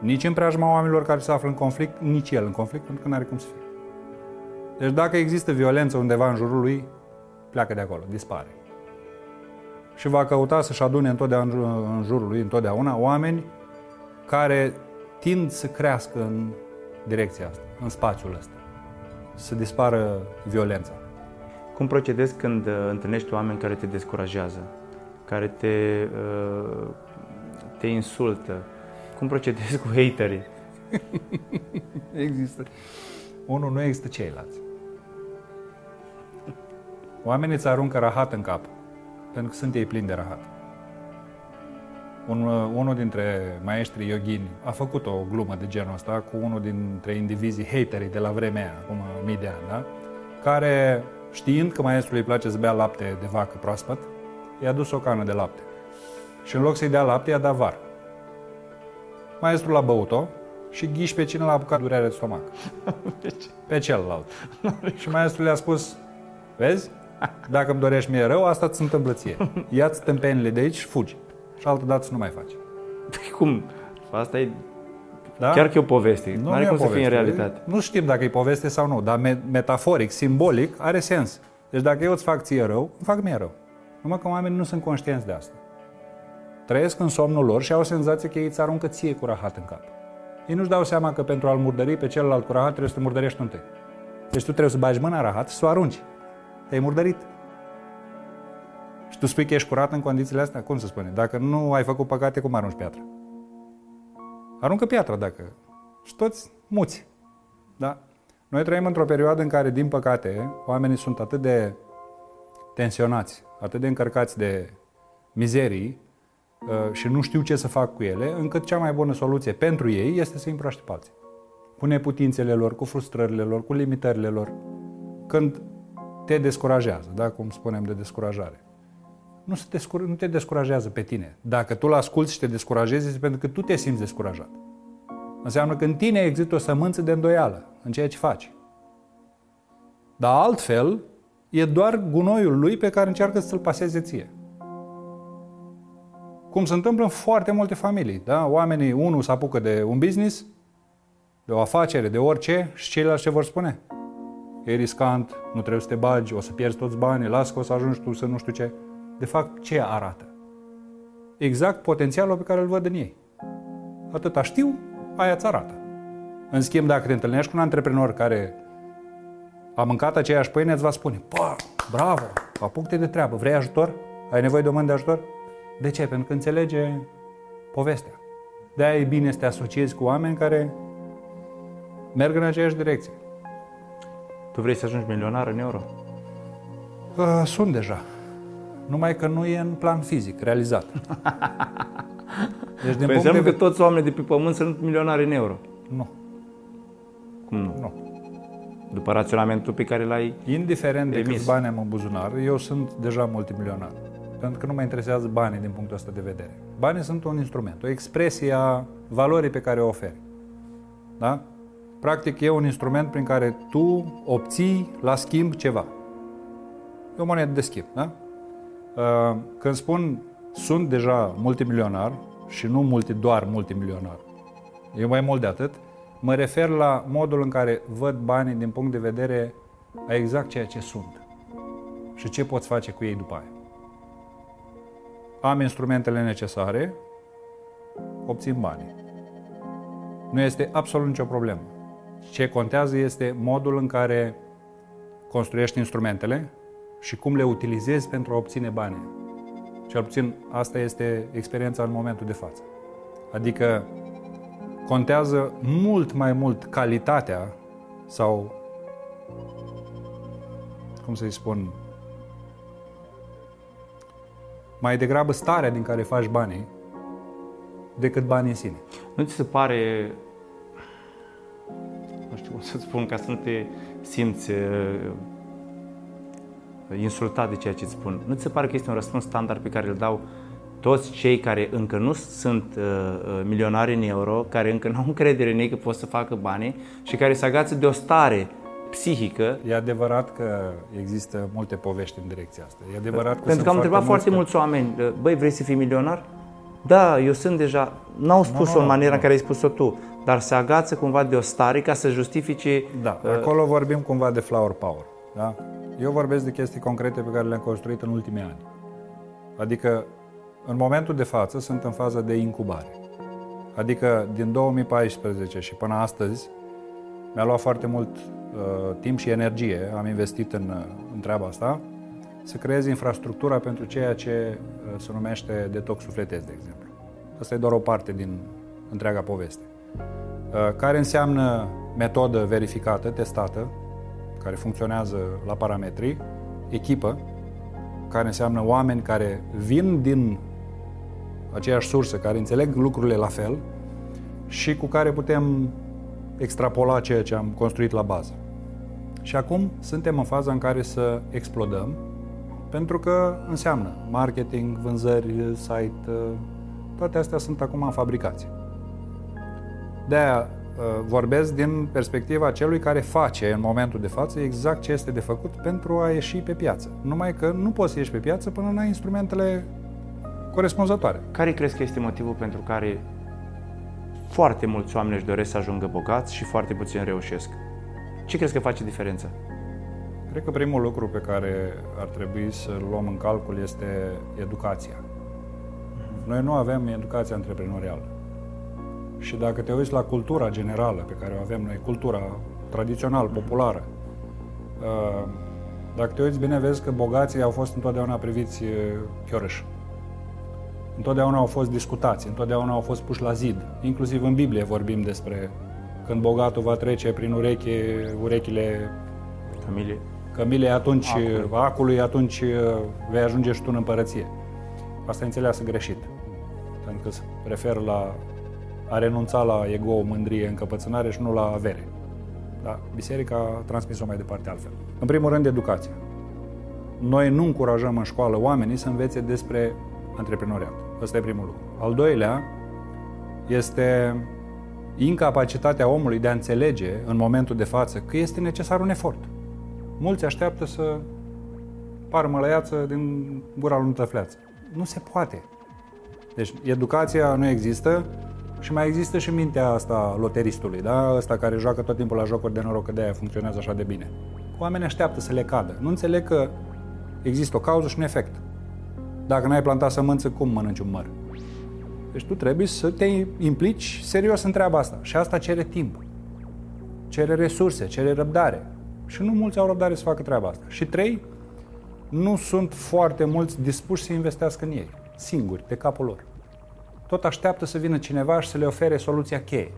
Speaker 2: Nici în preajma oamenilor care se află în conflict, nici el în conflict, pentru că nu are cum să fie. Deci dacă există violență undeva în jurul lui, pleacă de acolo, dispare. Și va căuta să-și adune întotdeauna în jurul lui, întotdeauna, oameni care tind să crească în direcția asta, în spațiul ăsta, să dispară violența.
Speaker 1: Cum procedezi când uh, întâlnești oameni care te descurajează, care te, uh, te insultă? Cum procedezi cu haterii? (laughs)
Speaker 2: există. Unul nu există ceilalți. Oamenii îți aruncă rahat în cap, pentru că sunt ei plini de rahat. Un, unul dintre maestrii yogini a făcut o glumă de genul ăsta cu unul dintre indivizii haterii de la vremea aia, acum mii de ani, da? care, știind că maestrului îi place să bea lapte de vacă proaspăt, i-a dus o cană de lapte. Și în loc să-i dea lapte, i-a dat var. Maestrul a băut-o și ghiși pe cine l-a apucat durere de stomac. (laughs) Pe celălalt. (laughs) și maestrul le-a spus, vezi, dacă îmi dorești mie rău, asta ți întâmplă ție. Ia-ți tâmpenile de aici și fugi. Și altă dată să nu mai faci.
Speaker 1: Păi cum? Asta e da? Chiar că e o poveste. Nu are cum să fie în realitate.
Speaker 2: Nu știm dacă e poveste sau nu, dar metaforic, simbolic, are sens. Deci dacă eu îți fac ție rău, îmi fac mie rău. Numai că oamenii nu sunt conștienți de asta. Trăiesc în somnul lor și au senzația că ei îți aruncă ție cu rahat în cap. Ei nu-și dau seama că pentru a-l murdări pe celălalt cu rahat trebuie să te murdărești întâi. Deci tu trebuie să bagi mâna în rahat și să o arunci. Te-ai murdărit. Și tu spui că ești curat în condițiile astea? Cum se spune? Dacă nu ai făcut păcate, cum arunci piatra? Aruncă piatra dacă... Și toți muți. Da? Noi trăim într-o perioadă în care, din păcate, oamenii sunt atât de tensionați, atât de încărcați de mizerii uh, și nu știu ce să fac cu ele, încât cea mai bună soluție pentru ei este să împroaște pe alții. Cu neputințele lor, cu frustrările lor, cu limitările lor. Când te descurajează, da? cum spunem de descurajare. Nu, se descur- nu te descurajează pe tine. Dacă tu l-asculți și te descurajezi, este pentru că tu te simți descurajat. Înseamnă că în tine există o sămânță de îndoială în ceea ce faci. Dar altfel, e doar gunoiul lui pe care încearcă să-l paseze ție. Cum se întâmplă în foarte multe familii. Da? Oamenii, unul se apucă de un business, de o afacere, de orice, și ceilalți ce vor spune? E riscant, nu trebuie să te bagi, o să pierzi toți banii, las că o să ajungi tu să nu știu ce. De fapt, ce arată? Exact potențialul pe care îl văd în ei. Atâta știu, aia îți arată. În schimb, dacă te întâlnești cu un antreprenor care a mâncat aceeași pâine, îți va spune, pă, bravo, apuc-te de treabă, vrei ajutor? Ai nevoie de o mână de ajutor? De ce? Pentru că înțelege povestea. De-aia e bine să te asociezi cu oameni care merg în aceeași direcție.
Speaker 1: Tu vrei să ajungi milionar în euro?
Speaker 2: Uh, sunt deja. Numai că nu e în plan fizic, realizat. (laughs)
Speaker 1: Deci, din păi înseamnă de... că toți oamenii de pe pământ sunt milionari în euro.
Speaker 2: Nu.
Speaker 1: Cum nu?
Speaker 2: Nu.
Speaker 1: După raționamentul pe care l-ai
Speaker 2: Indiferent
Speaker 1: de
Speaker 2: câți bani am în buzunar, eu sunt deja multimilionar. Pentru că nu mă interesează banii din punctul ăsta de vedere. Banii sunt un instrument, o expresie a valorii pe care o oferi. Da? Practic e un instrument prin care tu obții la schimb ceva. E o monedă de schimb, da? Uh, când spun sunt deja multimilionar și nu multi, doar multimilionar, e mai mult de atât, mă refer la modul în care văd banii din punct de vedere a exact ceea ce sunt și ce poți face cu ei după aia. Am instrumentele necesare, obțin banii. Nu este absolut nicio problemă. Ce contează este modul în care construiești instrumentele și cum le utilizezi pentru a obține bani. Cel puțin asta este experiența în momentul de față. Adică contează mult mai mult calitatea sau cum să-i spun mai degrabă starea din care faci banii decât banii în sine.
Speaker 1: Nu ți se pare știu cum să spun, ca să nu te simți uh, insultat de ceea ce îți spun. Nu ți se pare că este un răspuns standard pe care îl dau toți cei care încă nu sunt uh, uh milionari în euro, care încă nu au încredere în ei că pot să facă bani și care se agață de o stare psihică.
Speaker 2: E adevărat că există multe povești în direcția asta. E adevărat că
Speaker 1: Pentru că am întrebat foarte mulți oameni, uh, băi, vrei să fii milionar? Da, eu sunt deja, n-au spus-o
Speaker 2: nu,
Speaker 1: în maniera
Speaker 2: nu.
Speaker 1: în care ai spus-o tu, dar se agață cumva de o stare ca să justifice...
Speaker 2: Da,
Speaker 1: uh,
Speaker 2: acolo vorbim cumva de flower power. Da? Eu vorbesc de chestii concrete pe care le-am construit în ultimii ani. Adică, în momentul de față, sunt în fază de incubare. Adică, din 2014 și până astăzi, mi-a luat foarte mult uh, timp și energie, am investit în, uh, în treaba asta, să creez infrastructura pentru ceea ce uh, se numește detox sufletez, de exemplu. Asta e doar o parte din întreaga poveste. Uh, care înseamnă metodă verificată, testată, care funcționează la parametri, echipă, care înseamnă oameni care vin din aceeași sursă, care înțeleg lucrurile la fel și cu care putem extrapola ceea ce am construit la bază. Și acum suntem în faza în care să explodăm, pentru că înseamnă marketing, vânzări, site, toate astea sunt acum în fabricație. De-aia uh, vorbesc din perspectiva celui care face în momentul de față exact ce este de făcut pentru a ieși pe piață. Numai că nu poți să ieși pe piață până n-ai instrumentele corespunzătoare.
Speaker 1: Care crezi că este motivul pentru care foarte mulți oameni își doresc să ajungă bogați și foarte puțini reușesc? Ce crezi că face diferența?
Speaker 2: Cred că primul lucru pe care ar trebui să-l luăm în calcul este educația. Noi nu avem educație antreprenorială. Și dacă te uiți la cultura generală pe care o avem noi, cultura tradițional, populară, uh, dacă te uiți bine, vezi că bogații au fost întotdeauna priviți uh, chiorâși. Întotdeauna au fost discutați, întotdeauna au fost puși la zid. Inclusiv în Biblie vorbim despre când bogatul va trece prin ureche, urechile
Speaker 1: Familie?
Speaker 2: cămilei, atunci
Speaker 1: Acului.
Speaker 2: acului, atunci uh, vei ajunge și tu în împărăție. Asta e înțeleasă greșit. Pentru că se referă la a renunța la ego, mândrie, încăpățânare și nu la avere. Da? Biserica a transmis-o mai departe altfel. În primul rând, educația. Noi nu încurajăm în școală oamenii să învețe despre antreprenoriat. Ăsta e primul lucru. Al doilea este incapacitatea omului de a înțelege în momentul de față că este necesar un efort. Mulți așteaptă să pară mălăiață din gura lui tăfleață. Nu se poate. Deci educația nu există și mai există și mintea asta loteristului, da? Ăsta care joacă tot timpul la jocuri de noroc, că de-aia funcționează așa de bine. Oamenii așteaptă să le cadă. Nu înțeleg că există o cauză și un efect. Dacă n-ai plantat sămânță, cum mănânci un măr? Deci tu trebuie să te implici serios în treaba asta. Și asta cere timp. Cere resurse, cere răbdare. Și nu mulți au răbdare să facă treaba asta. Și trei, nu sunt foarte mulți dispuși să investească în ei, singuri, de capul lor. Tot așteaptă să vină cineva și să le ofere soluția cheie.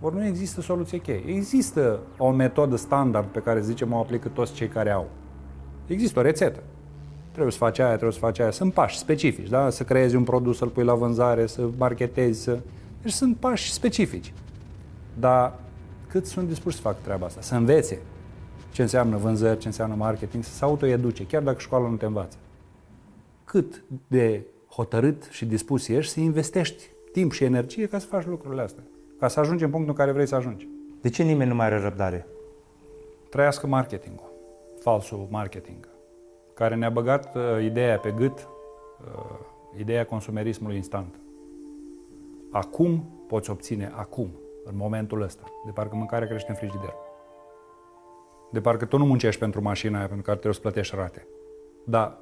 Speaker 2: Ori nu există soluție cheie. Există o metodă standard pe care zicem o aplică toți cei care au. Există o rețetă. Trebuie să faci aia, trebuie să faci aia. Sunt pași specifici, da? Să creezi un produs, să-l pui la vânzare, să marketezi, să... Deci sunt pași specifici. Dar cât sunt dispuși să facă treaba asta? Să învețe ce înseamnă vânzări, ce înseamnă marketing, să se autoeduce, chiar dacă școala nu te învață. Cât de hotărât și dispus ești să investești timp și energie ca să faci lucrurile astea. Ca să ajungi în punctul în care vrei să ajungi.
Speaker 1: De ce nimeni nu mai are răbdare?
Speaker 2: Trăiască marketingul, falsul marketing, care ne-a băgat uh, ideea pe gât, uh, ideea consumerismului instant. Acum poți obține, acum, în momentul ăsta, de parcă mâncarea crește în frigider. De parcă tu nu muncești pentru mașina aia pentru care trebuie să plătești rate. Dar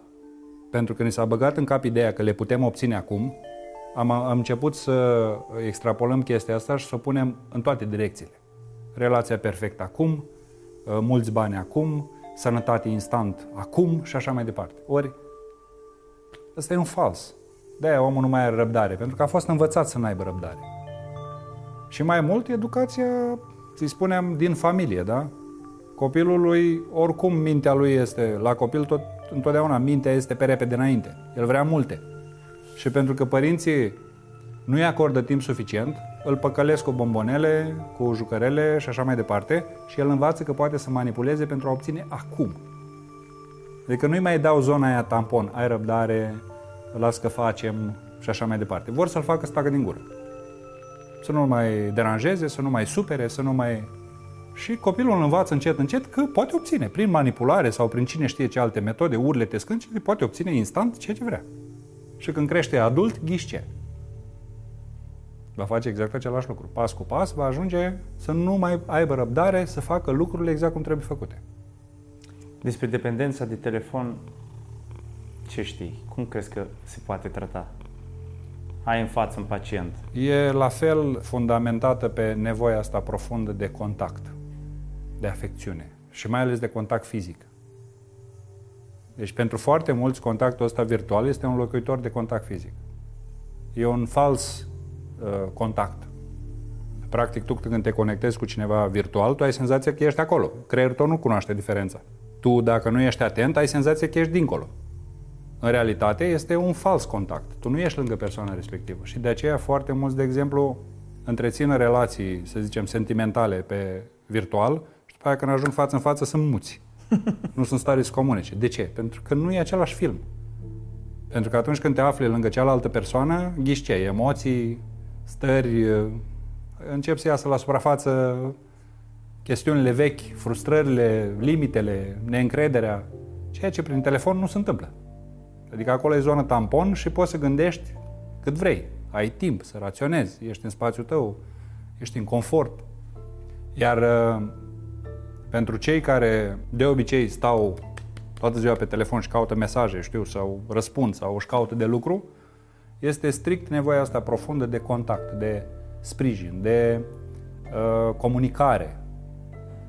Speaker 2: pentru că ni s-a băgat în cap ideea că le putem obține acum, am, am început să extrapolăm chestia asta și să o punem în toate direcțiile. Relația perfectă acum, uh, mulți bani acum, sănătate instant acum și așa mai departe. Ori, ăsta e un fals. De-aia omul nu mai are răbdare, pentru că a fost învățat să n-aibă răbdare. Și mai mult, educația, să spunem, din familie, da? Copilul lui, oricum mintea lui este, la copil tot, întotdeauna mintea este pe repede înainte. El vrea multe. Și pentru că părinții nu-i acordă timp suficient, îl păcălesc cu bombonele, cu jucărele și așa mai departe și el învață că poate să manipuleze pentru a obține acum. Adică nu-i mai dau zona aia tampon, ai răbdare, las că facem și așa mai departe. Vor să-l facă să tacă din gură. Să nu mai deranjeze, să nu mai supere, să nu mai... Și copilul îl învață încet, încet că poate obține, prin manipulare sau prin cine știe ce alte metode, urlete, scâncete, poate obține instant ceea ce vrea. Și când crește adult, ghiși ce? Va face exact același lucru. Pas cu pas va ajunge să nu mai aibă răbdare să facă lucrurile exact cum trebuie făcute.
Speaker 1: Despre dependența de telefon, ce știi? Cum crezi că se poate trata? Ai în față un pacient.
Speaker 2: E la fel fundamentată pe nevoia asta profundă de contact, de afecțiune și mai ales de contact fizic. Deci pentru foarte mulți contactul ăsta virtual este un locuitor de contact fizic. E un fals uh, contact. Practic, tu când te conectezi cu cineva virtual, tu ai senzația că ești acolo. Creierul tău nu cunoaște diferența. Tu, dacă nu ești atent, ai senzația că ești dincolo. În realitate, este un fals contact. Tu nu ești lângă persoana respectivă. Și de aceea, foarte mulți, de exemplu, întrețin relații, să zicem, sentimentale pe virtual și după aia când ajung față în față sunt muți. (laughs) nu sunt stare să comunice. De ce? Pentru că nu e același film. Pentru că atunci când te afli lângă cealaltă persoană, ghiși ce? Emoții, stări, încep să iasă la suprafață chestiunile vechi, frustrările, limitele, neîncrederea, ceea ce prin telefon nu se întâmplă. Adică acolo e zonă tampon și poți să gândești cât vrei. Ai timp să raționezi, ești în spațiul tău, ești în confort. Iar pentru cei care de obicei stau toată ziua pe telefon și caută mesaje, știu, sau răspund, sau își caută de lucru, este strict nevoia asta profundă de contact, de sprijin, de uh, comunicare,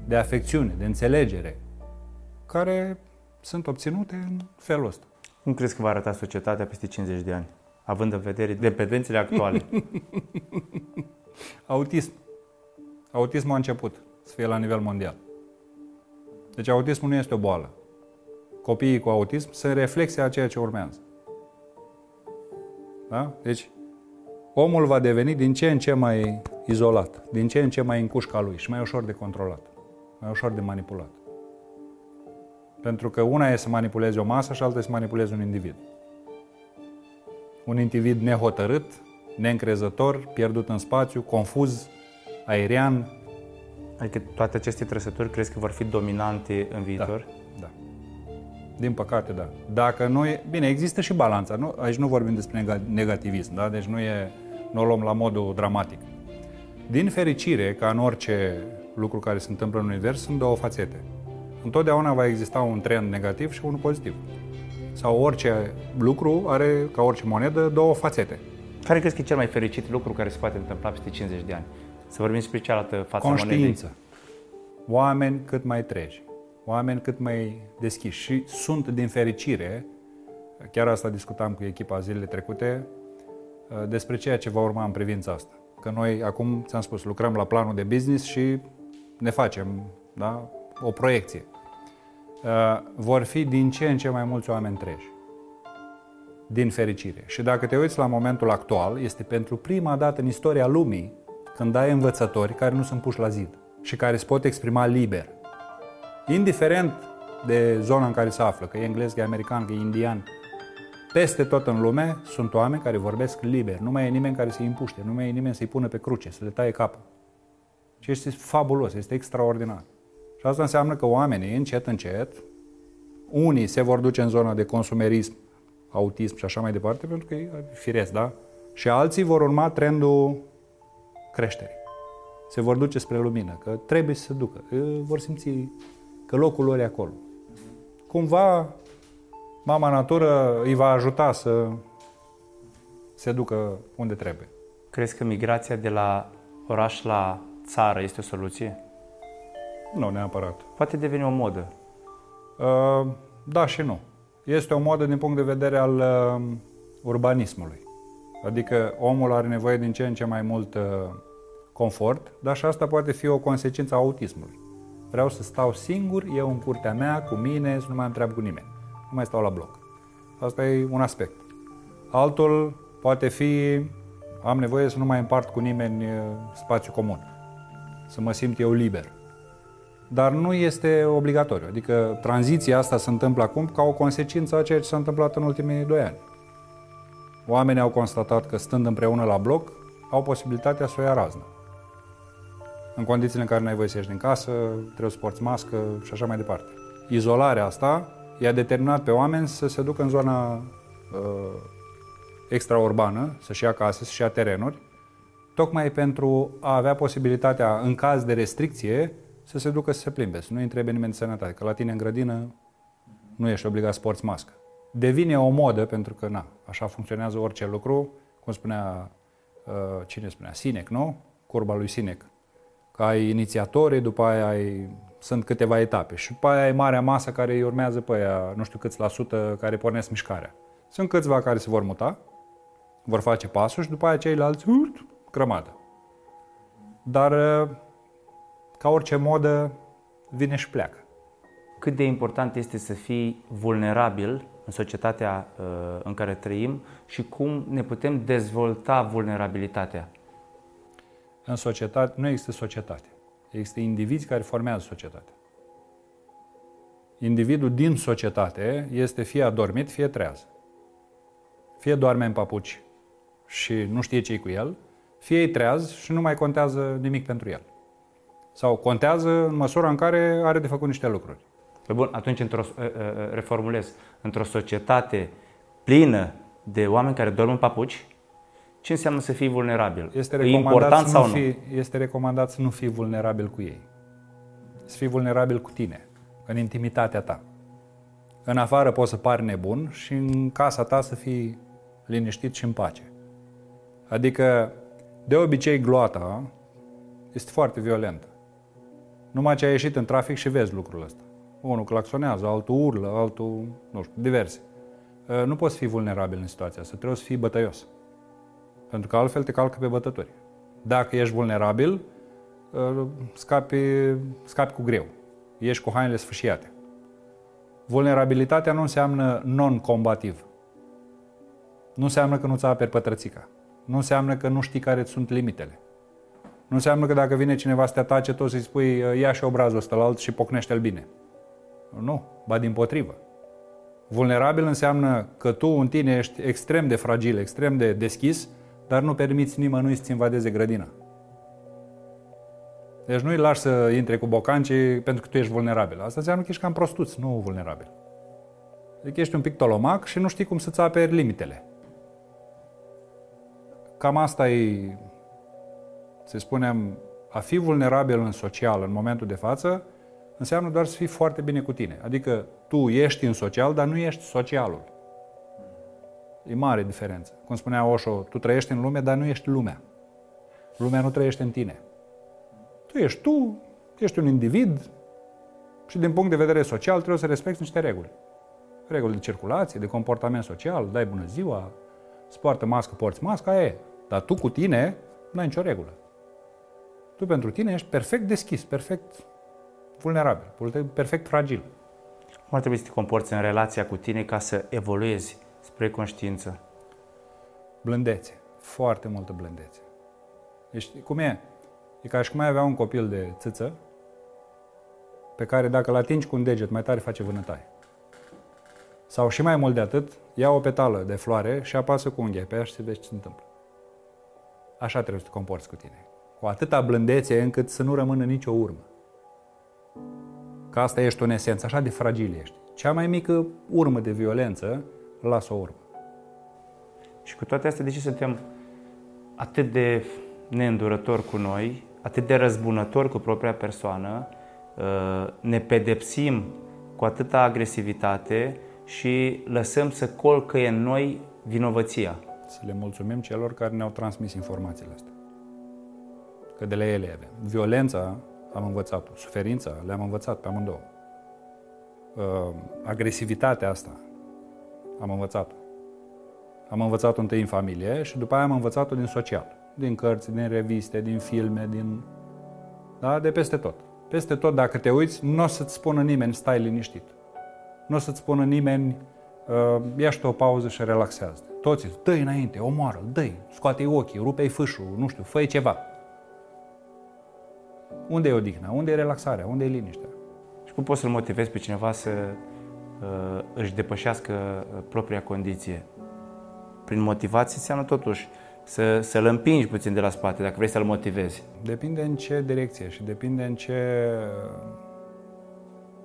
Speaker 2: de afecțiune, de înțelegere, care sunt obținute în felul ăsta.
Speaker 1: Cum crezi că va arăta societatea peste 50 de ani, având în vedere dependențele actuale? (laughs)
Speaker 2: Autism. Autismul a început să fie la nivel mondial. Deci autismul nu este o boală. Copiii cu autism sunt reflexia a ceea ce urmează. Da? Deci, omul va deveni din ce în ce mai izolat, din ce în ce mai în cușca lui și mai ușor de controlat, mai ușor de manipulat. Pentru că una e să manipulezi o masă și alta e să manipulezi un individ. Un individ nehotărât, neîncrezător, pierdut în spațiu, confuz, aerian,
Speaker 1: Adică toate aceste trăsături crezi că vor fi dominante în viitor?
Speaker 2: Da. da. Din păcate, da. Dacă nu e... Bine, există și balanța. Nu, aici nu vorbim despre negativism, da? Deci nu e... Nu o luăm la modul dramatic. Din fericire, ca în orice lucru care se întâmplă în univers, sunt două fațete. Întotdeauna va exista un trend negativ și unul pozitiv. Sau orice lucru are, ca orice monedă, două fațete.
Speaker 1: Care crezi că e cel mai fericit lucru care se poate întâmpla peste 50 de ani? Să vorbim despre cealaltă față
Speaker 2: Conștiință.
Speaker 1: monedei.
Speaker 2: Oameni cât mai treci. Oameni cât mai deschiși. Și sunt, din fericire, chiar asta discutam cu echipa zilele trecute, uh, despre ceea ce va urma în privința asta. Că noi, acum, ți-am spus, lucrăm la planul de business și ne facem da, o proiecție. Uh, vor fi din ce în ce mai mulți oameni treji. Din fericire. Și dacă te uiți la momentul actual, este pentru prima dată în istoria lumii când ai învățători care nu sunt puși la zid și care se pot exprima liber. Indiferent de zona în care se află, că e englez, că e american, că e indian, peste tot în lume sunt oameni care vorbesc liber. Nu mai e nimeni care să-i împuște, nu mai e nimeni să-i pună pe cruce, să le taie capul. Și este fabulos, este extraordinar. Și asta înseamnă că oamenii, încet, încet, unii se vor duce în zona de consumerism, autism și așa mai departe, pentru că e firesc, da? Și alții vor urma trendul creșterii. Se vor duce spre lumină, că trebuie să se ducă. Vor simți că locul lor e acolo. Cumva, mama natură îi va ajuta să se ducă unde trebuie.
Speaker 1: Crezi că migrația de la oraș la țară este o soluție?
Speaker 2: Nu, neapărat.
Speaker 1: Poate deveni o modă.
Speaker 2: Uh, da și nu. Este o modă din punct de vedere al uh, urbanismului. Adică omul are nevoie din ce în ce mai mult uh, confort, dar și asta poate fi o consecință a autismului. Vreau să stau singur, eu în curtea mea, cu mine, să nu mai am treabă cu nimeni. Nu mai stau la bloc. Asta e un aspect. Altul poate fi, am nevoie să nu mai împart cu nimeni uh, spațiu comun. Să mă simt eu liber. Dar nu este obligatoriu. Adică tranziția asta se întâmplă acum ca o consecință a ceea ce s-a întâmplat în ultimii doi ani. Oamenii au constatat că stând împreună la bloc, au posibilitatea să o ia raznă în condițiile în care nu ai voie să ieși din casă, trebuie să porți mască și așa mai departe. Izolarea asta i-a determinat pe oameni să se ducă în zona uh, extraurbană, să-și ia case, să-și ia terenuri, tocmai pentru a avea posibilitatea, în caz de restricție, să se ducă să se plimbe, să nu întrebe nimeni de sănătate, că la tine în grădină nu ești obligat să porți mască. Devine o modă, pentru că, na, așa funcționează orice lucru, cum spunea, uh, cine spunea, Sinec, nu? Curba lui Sinec. Că ai inițiatorii, după aia ai, sunt câteva etape și după aia ai marea masă care îi urmează pe aia, nu știu câți la sută, care pornesc mișcarea. Sunt câțiva care se vor muta, vor face pasul și după aia ceilalți, urt, grămadă. Dar, uh, ca orice modă, vine și pleacă.
Speaker 1: Cât de important este să fii vulnerabil în societatea uh, în care trăim și cum ne putem dezvolta vulnerabilitatea?
Speaker 2: În societate nu există societate. Există indivizi care formează societatea. Individul din societate este fie adormit, fie treaz. Fie doarme în papuci și nu știe ce cu el, fie e treaz și nu mai contează nimic pentru el. Sau contează în măsura în care are de făcut niște lucruri.
Speaker 1: Pe bun, atunci într-o, ă, ă, ă, reformulez, într-o societate plină de oameni care dorm în papuci, ce înseamnă să fii vulnerabil?
Speaker 2: Este e important sau nu? Fi, este recomandat să nu fii vulnerabil cu ei. Să fii vulnerabil cu tine, în intimitatea ta. În afară poți să pari nebun și în casa ta să fii liniștit și în pace. Adică, de obicei, gloata este foarte violentă. Numai ce ai ieșit în trafic și vezi lucrul ăsta. Unul claxonează, altul urlă, altul, nu știu, diverse. Ă, nu poți fi vulnerabil în situația asta, trebuie să fii bătăios. Pentru că altfel te calcă pe bătători. Dacă ești vulnerabil, ă, scapi, scapi cu greu. Ești cu hainele sfâșiate. Vulnerabilitatea nu înseamnă non-combativ. Nu înseamnă că nu-ți aperi pătrățica. Nu înseamnă că nu știi care sunt limitele. Nu înseamnă că dacă vine cineva să te atace, tot să-i spui ia și obrazul ăsta la alt și pocnește-l bine. Nu, ba din potrivă. Vulnerabil înseamnă că tu în tine ești extrem de fragil, extrem de deschis, dar nu permiți nimănui să-ți invadeze grădina. Deci nu-i lași să intre cu bocancii pentru că tu ești vulnerabil. Asta înseamnă că ești cam prostuț, nu vulnerabil. Adică ești un pic tolomac și nu știi cum să-ți aperi limitele. Cam asta e, să spunem, a fi vulnerabil în social în momentul de față, înseamnă doar să fii foarte bine cu tine. Adică tu ești în social, dar nu ești socialul. E mare diferență. Cum spunea Osho, tu trăiești în lume, dar nu ești lumea. Lumea nu trăiește în tine. Tu ești tu, ești un individ și din punct de vedere social trebuie să respecti niște reguli. Reguli de circulație, de comportament social, dai bună ziua, spoartă mască, porți masca, e. Dar tu cu tine nu ai nicio regulă. Tu pentru tine ești perfect deschis, perfect vulnerabil, perfect fragil.
Speaker 1: Cum ar trebui să te comporți în relația cu tine ca să evoluezi spre conștiință?
Speaker 2: Blândețe. Foarte multă blândețe. Ești, cum e? E ca și cum ai avea un copil de țâță pe care dacă îl atingi cu un deget mai tare face vânătaie. Sau și mai mult de atât, ia o petală de floare și apasă cu unghia pe ea și se vezi ce se întâmplă. Așa trebuie să te comporți cu tine. Cu atâta blândețe încât să nu rămână nicio urmă. Că asta ești în esență, așa de fragil ești. Cea mai mică urmă de violență, lasă o urmă.
Speaker 1: Și cu toate astea, de ce suntem atât de neîndurători cu noi, atât de răzbunători cu propria persoană, uh, ne pedepsim cu atâta agresivitate și lăsăm să colcăie în noi vinovăția.
Speaker 2: Să le mulțumim celor care ne-au transmis informațiile astea. Că de la ele avem. Violența am învățat-o. Suferința le-am învățat pe amândouă. Uh, agresivitatea asta am învățat-o. Am învățat-o întâi în familie și după aia am învățat-o din social. Din cărți, din reviste, din filme, din... Da? De peste tot. Peste tot, dacă te uiți, nu o să-ți spună nimeni, stai liniștit. Nu o să-ți spună nimeni, uh, ia o pauză și relaxează. Toți, dă înainte, omoară dă scoate-i ochii, rupe-i fâșul, nu știu, fă ceva. Unde e odihna? Unde e relaxarea? Unde e liniștea?
Speaker 1: Și cum poți să-l motivezi pe cineva să uh, își depășească uh, propria condiție? Prin motivație înseamnă totuși să, să-l împingi puțin de la spate, dacă vrei să-l motivezi.
Speaker 2: Depinde în ce direcție și depinde în ce,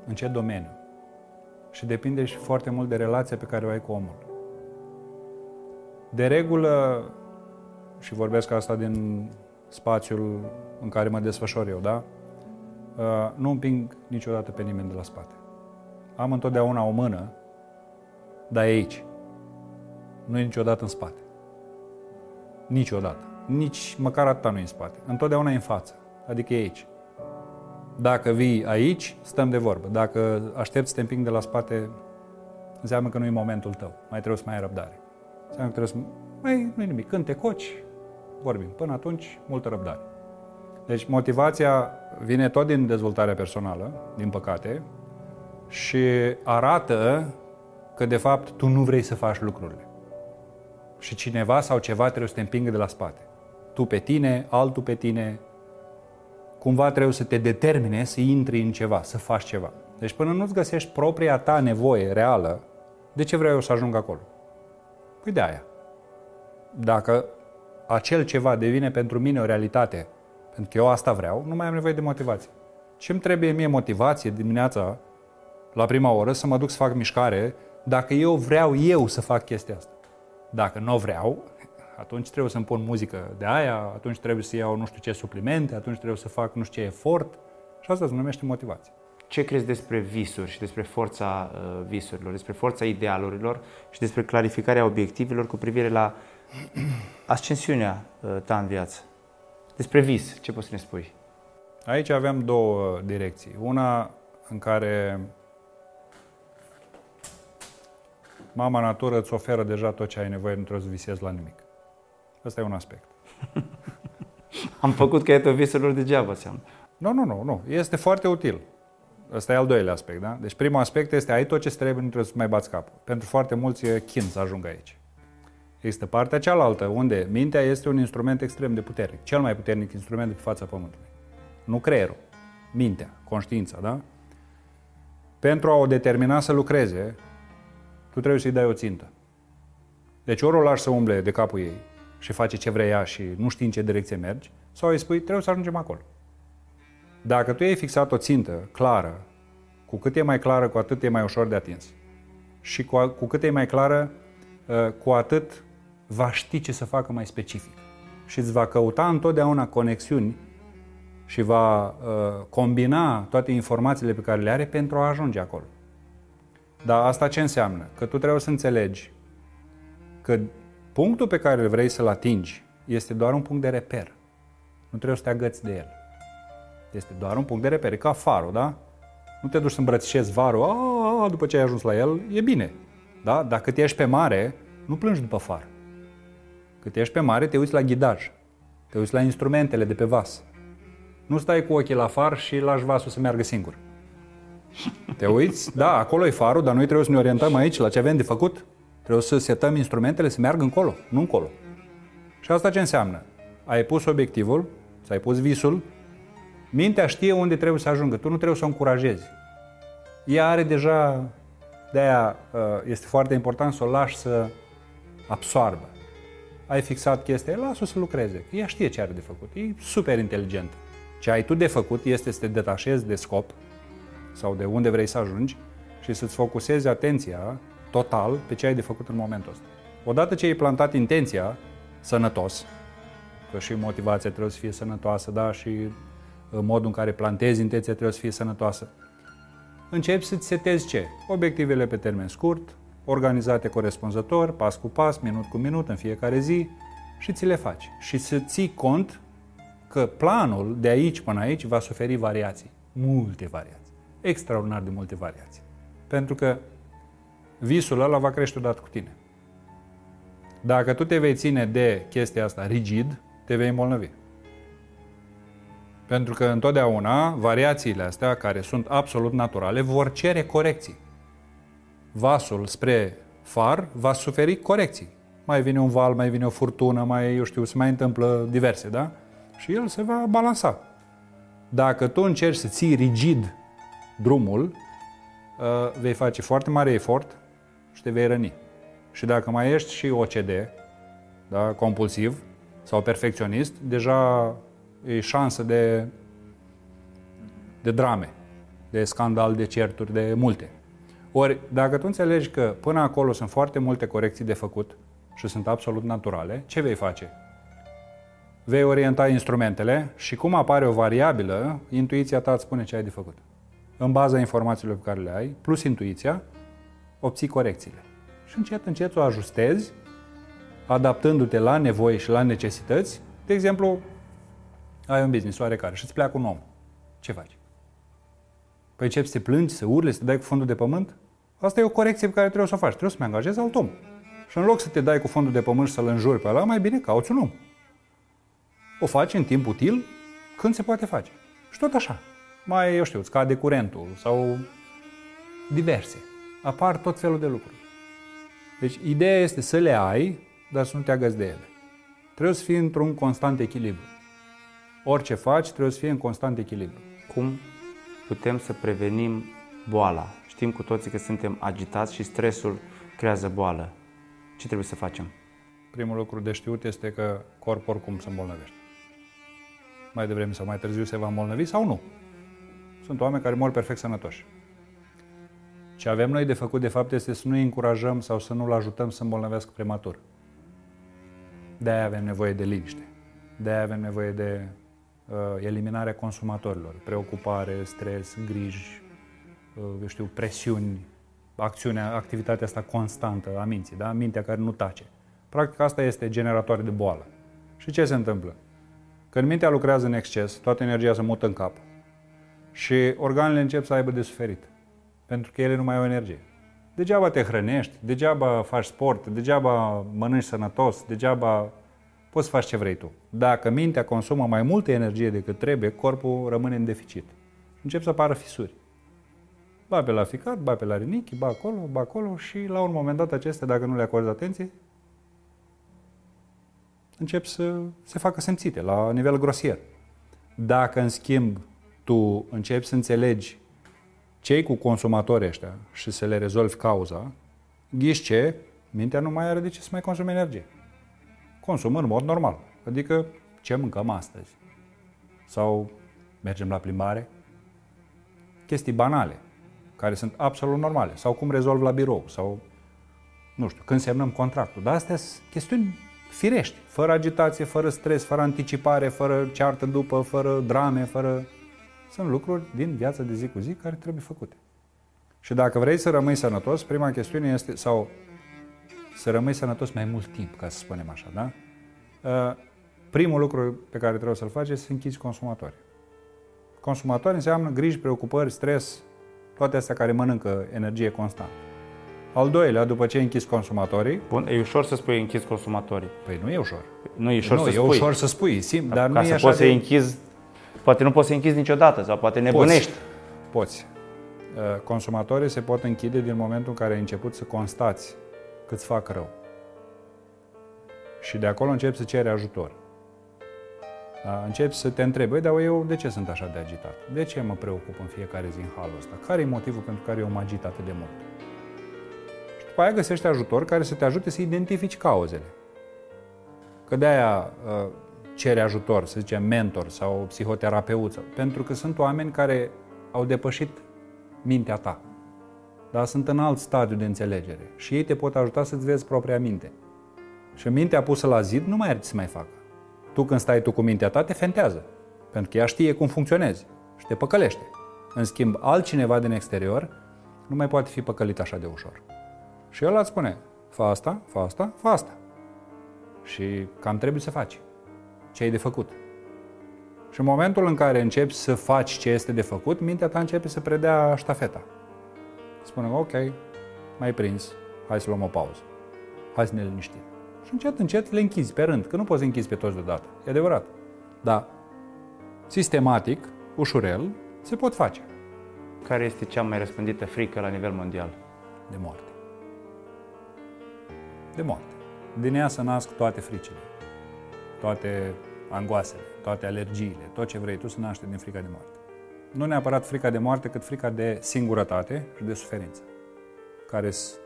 Speaker 2: în ce domeniu. Și depinde și foarte mult de relația pe care o ai cu omul. De regulă, și vorbesc asta din spațiul în care mă desfășor eu, da? Uh, nu împing niciodată pe nimeni de la spate. Am întotdeauna o mână, dar e aici. Nu e niciodată în spate. Niciodată. Nici măcar atâta nu e în spate. Întotdeauna e în față. Adică e aici. Dacă vii aici, stăm de vorbă. Dacă aștepți să te împing de la spate, înseamnă că nu e momentul tău. Mai trebuie să mai ai răbdare. Înseamnă că trebuie să... Mai nu nimic. Când te coci, vorbim. Până atunci, multă răbdare. Deci motivația vine tot din dezvoltarea personală, din păcate, și arată că de fapt tu nu vrei să faci lucrurile. Și cineva sau ceva trebuie să te împingă de la spate. Tu pe tine, altul pe tine, cumva trebuie să te determine să intri în ceva, să faci ceva. Deci până nu-ți găsești propria ta nevoie reală, de ce vreau eu să ajung acolo? Păi de aia. Dacă acel ceva devine pentru mine o realitate, pentru că eu asta vreau, nu mai am nevoie de motivație. Ce îmi trebuie mie motivație dimineața, la prima oră, să mă duc să fac mișcare, dacă eu vreau eu să fac chestia asta. Dacă nu vreau, atunci trebuie să-mi pun muzică de aia, atunci trebuie să iau nu știu ce suplimente, atunci trebuie să fac nu știu ce efort. Și asta se numește motivație.
Speaker 1: Ce crezi despre visuri și despre forța uh, visurilor, despre forța idealurilor și despre clarificarea obiectivelor cu privire la (clears throat) ascensiunea uh, ta în viață? Despre vis, ce poți să ne spui?
Speaker 2: Aici avem două direcții. Una în care mama natură îți oferă deja tot ce ai nevoie, nu trebuie să visezi la nimic. Ăsta e un aspect. (laughs)
Speaker 1: Am făcut caietul visurilor degeaba, seamnă.
Speaker 2: Nu, nu, nu, nu. Este foarte util. Ăsta e al doilea aspect, da? Deci primul aspect este ai tot ce trebuie, nu trebuie să mai bați capul. Pentru foarte mulți e chin să ajungă aici. Există partea cealaltă, unde mintea este un instrument extrem de puternic, cel mai puternic instrument de pe fața Pământului. Nu creierul, mintea, conștiința, da? Pentru a o determina să lucreze, tu trebuie să-i dai o țintă. Deci ori o lași să umble de capul ei și face ce vrea ea și nu știi în ce direcție mergi, sau îi spui, trebuie să ajungem acolo. Dacă tu ai fixat o țintă clară, cu cât e mai clară, cu atât e mai ușor de atins. Și cu, cu cât e mai clară, uh, cu atât va ști ce să facă mai specific. Și îți va căuta întotdeauna conexiuni și va uh, combina toate informațiile pe care le are pentru a ajunge acolo. Dar asta ce înseamnă? Că tu trebuie să înțelegi că punctul pe care vrei să-l atingi este doar un punct de reper. Nu trebuie să te agăți de el. Este doar un punct de reper, e ca farul, da? Nu te duci să îmbrățișezi varul, a, după ce ai ajuns la el, e bine. Da? Dacă te ești pe mare, nu plângi după far. Cât ești pe mare, te uiți la ghidaj, te uiți la instrumentele de pe vas. Nu stai cu ochii la far și lași vasul să meargă singur. Te uiți, da, acolo e farul, dar noi trebuie să ne orientăm aici la ce avem de făcut. Trebuie să setăm instrumentele să meargă încolo, nu încolo. Și asta ce înseamnă? Ai pus obiectivul, ți-ai pus visul, mintea știe unde trebuie să ajungă, tu nu trebuie să o încurajezi. Ea are deja, de-aia uh, este foarte important să o lași să absoarbă ai fixat chestia, lasă-o să lucreze. Ea știe ce are de făcut. E super inteligent. Ce ai tu de făcut este să te detașezi de scop sau de unde vrei să ajungi și să-ți focusezi atenția total pe ce ai de făcut în momentul ăsta. Odată ce ai plantat intenția sănătos, că și motivația trebuie să fie sănătoasă, da, și uh, modul în care plantezi intenția trebuie să fie sănătoasă, începi să-ți setezi ce? Obiectivele pe termen scurt, organizate corespunzător, pas cu pas, minut cu minut, în fiecare zi și ți le faci. Și să ții cont că planul de aici până aici va suferi variații. Multe variații. Extraordinar de multe variații. Pentru că visul ăla va crește odată cu tine. Dacă tu te vei ține de chestia asta rigid, te vei îmbolnăvi. Pentru că întotdeauna variațiile astea, care sunt absolut naturale, vor cere corecții vasul spre far va suferi corecții. Mai vine un val, mai vine o furtună, mai, eu știu, se mai întâmplă diverse, da? Și el se va balansa. Dacă tu încerci să ții rigid drumul, uh, vei face foarte mare efort și te vei răni. Și dacă mai ești și OCD, da, compulsiv sau perfecționist, deja e șansă de, de drame, de scandal, de certuri, de multe. Ori, dacă tu înțelegi că până acolo sunt foarte multe corecții de făcut și sunt absolut naturale, ce vei face? vei orienta instrumentele și cum apare o variabilă, intuiția ta îți spune ce ai de făcut. În baza informațiilor pe care le ai, plus intuiția, obții corecțiile. Și încet, încet o ajustezi, adaptându-te la nevoi și la necesități. De exemplu, ai un business oarecare și îți pleacă un om. Ce faci? Păi începi să te plângi, să urli, să te dai cu fondul de pământ? Asta e o corecție pe care trebuie să o faci. Trebuie să-mi angajezi alt om. Și în loc să te dai cu fondul de pământ și să-l înjuri pe ăla, mai bine cauți un om. O faci în timp util când se poate face. Și tot așa. Mai, eu știu, îți cade curentul sau diverse. Apar tot felul de lucruri. Deci ideea este să le ai, dar să nu te agăți de ele. Trebuie să fii într-un constant echilibru. Orice faci, trebuie să fie în constant echilibru.
Speaker 1: Cum putem să prevenim boala? Știm cu toții că suntem agitați și stresul creează boală. Ce trebuie să facem?
Speaker 2: Primul lucru de știut este că corpul oricum se îmbolnăvește. Mai devreme sau mai târziu se va îmbolnăvi sau nu. Sunt oameni care mor perfect sănătoși. Ce avem noi de făcut, de fapt, este să nu încurajăm sau să nu-l ajutăm să îmbolnăvească prematur. De-aia avem nevoie de liniște. De-aia avem nevoie de uh, eliminarea consumatorilor. Preocupare, stres, griji, uh, eu știu, presiuni, acțiunea, activitatea asta constantă a minții, da? mintea care nu tace. Practic asta este generatoare de boală. Și ce se întâmplă? Când mintea lucrează în exces, toată energia se mută în cap și organele încep să aibă de suferit, pentru că ele nu mai au energie. Degeaba te hrănești, degeaba faci sport, degeaba mănânci sănătos, degeaba poți să faci ce vrei tu. Dacă mintea consumă mai multă energie decât trebuie, corpul rămâne în deficit. Încep să apară fisuri. Ba pe la ficat, ba pe la rinichi, ba acolo, ba acolo și la un moment dat acestea, dacă nu le acorzi atenție, încep să se facă simțite la nivel grosier. Dacă, în schimb, tu începi să înțelegi cei cu consumatorii ăștia și să le rezolvi cauza, ghiși ce? Mintea nu mai are de ce să mai consume energie. Consumă în mod normal. Adică ce mâncăm astăzi? Sau mergem la plimbare? Chestii banale, care sunt absolut normale. Sau cum rezolv la birou, sau nu știu, când semnăm contractul. Dar astea sunt chestiuni firești, fără agitație, fără stres, fără anticipare, fără ceartă după, fără drame, fără... Sunt lucruri din viața de zi cu zi care trebuie făcute. Și dacă vrei să rămâi sănătos, prima chestiune este, sau să rămâi sănătos mai mult timp, ca să spunem așa, da? Uh, primul lucru pe care trebuie să-l faci este să închizi consumatorii. Consumatori înseamnă griji, preocupări, stres, toate astea care mănâncă energie constant. Al doilea, după ce ai închis consumatorii...
Speaker 1: Bun, e ușor să spui închis consumatorii.
Speaker 2: Păi nu e ușor.
Speaker 1: Nu e ușor
Speaker 2: nu,
Speaker 1: să
Speaker 2: e
Speaker 1: spui.
Speaker 2: ușor să spui, sim, dar
Speaker 1: Ca
Speaker 2: nu e
Speaker 1: să
Speaker 2: așa
Speaker 1: poți
Speaker 2: de...
Speaker 1: să închizi, poate nu poți să închizi niciodată sau poate nebunești.
Speaker 2: Poți. Poți. Uh, Consumatorii se pot închide din momentul în care ai început să constați că îți fac rău. Și de acolo începi să ceri ajutor. Da? Începi să te întrebi, băi, dar eu de ce sunt așa de agitat? De ce mă preocup în fiecare zi în halul ăsta? Care e motivul pentru care eu mă agit atât de mult? Și după aia găsești ajutor care să te ajute să identifici cauzele. Că de-aia uh, cere ajutor, să zicem mentor sau psihoterapeut, pentru că sunt oameni care au depășit mintea ta. Dar sunt în alt stadiu de înțelegere și ei te pot ajuta să-ți vezi propria minte. Și mintea pusă la zid nu mai are ce să mai facă. Tu când stai tu cu mintea ta, te fentează. Pentru că ea știe cum funcționezi și te păcălește. În schimb, altcineva din exterior nu mai poate fi păcălit așa de ușor. Și el îți spune, fă asta, fă asta, fă asta. Și cam trebuie să faci. Ce ai de făcut. Și în momentul în care începi să faci ce este de făcut, mintea ta începe să predea ștafeta. Spune, ok, mai prins, hai să luăm o pauză. Hai să ne liniștim. Și încet, încet le închizi pe rând, că nu poți să închizi pe toți deodată. E adevărat. Dar sistematic, ușurel, se pot face.
Speaker 1: Care este cea mai răspândită frică la nivel mondial?
Speaker 2: De moarte. De moarte. Din ea să nasc toate fricile, toate angoasele, toate alergiile, tot ce vrei tu să naște din frica de moarte. Nu neapărat frica de moarte, cât frica de singurătate și de suferință, care sunt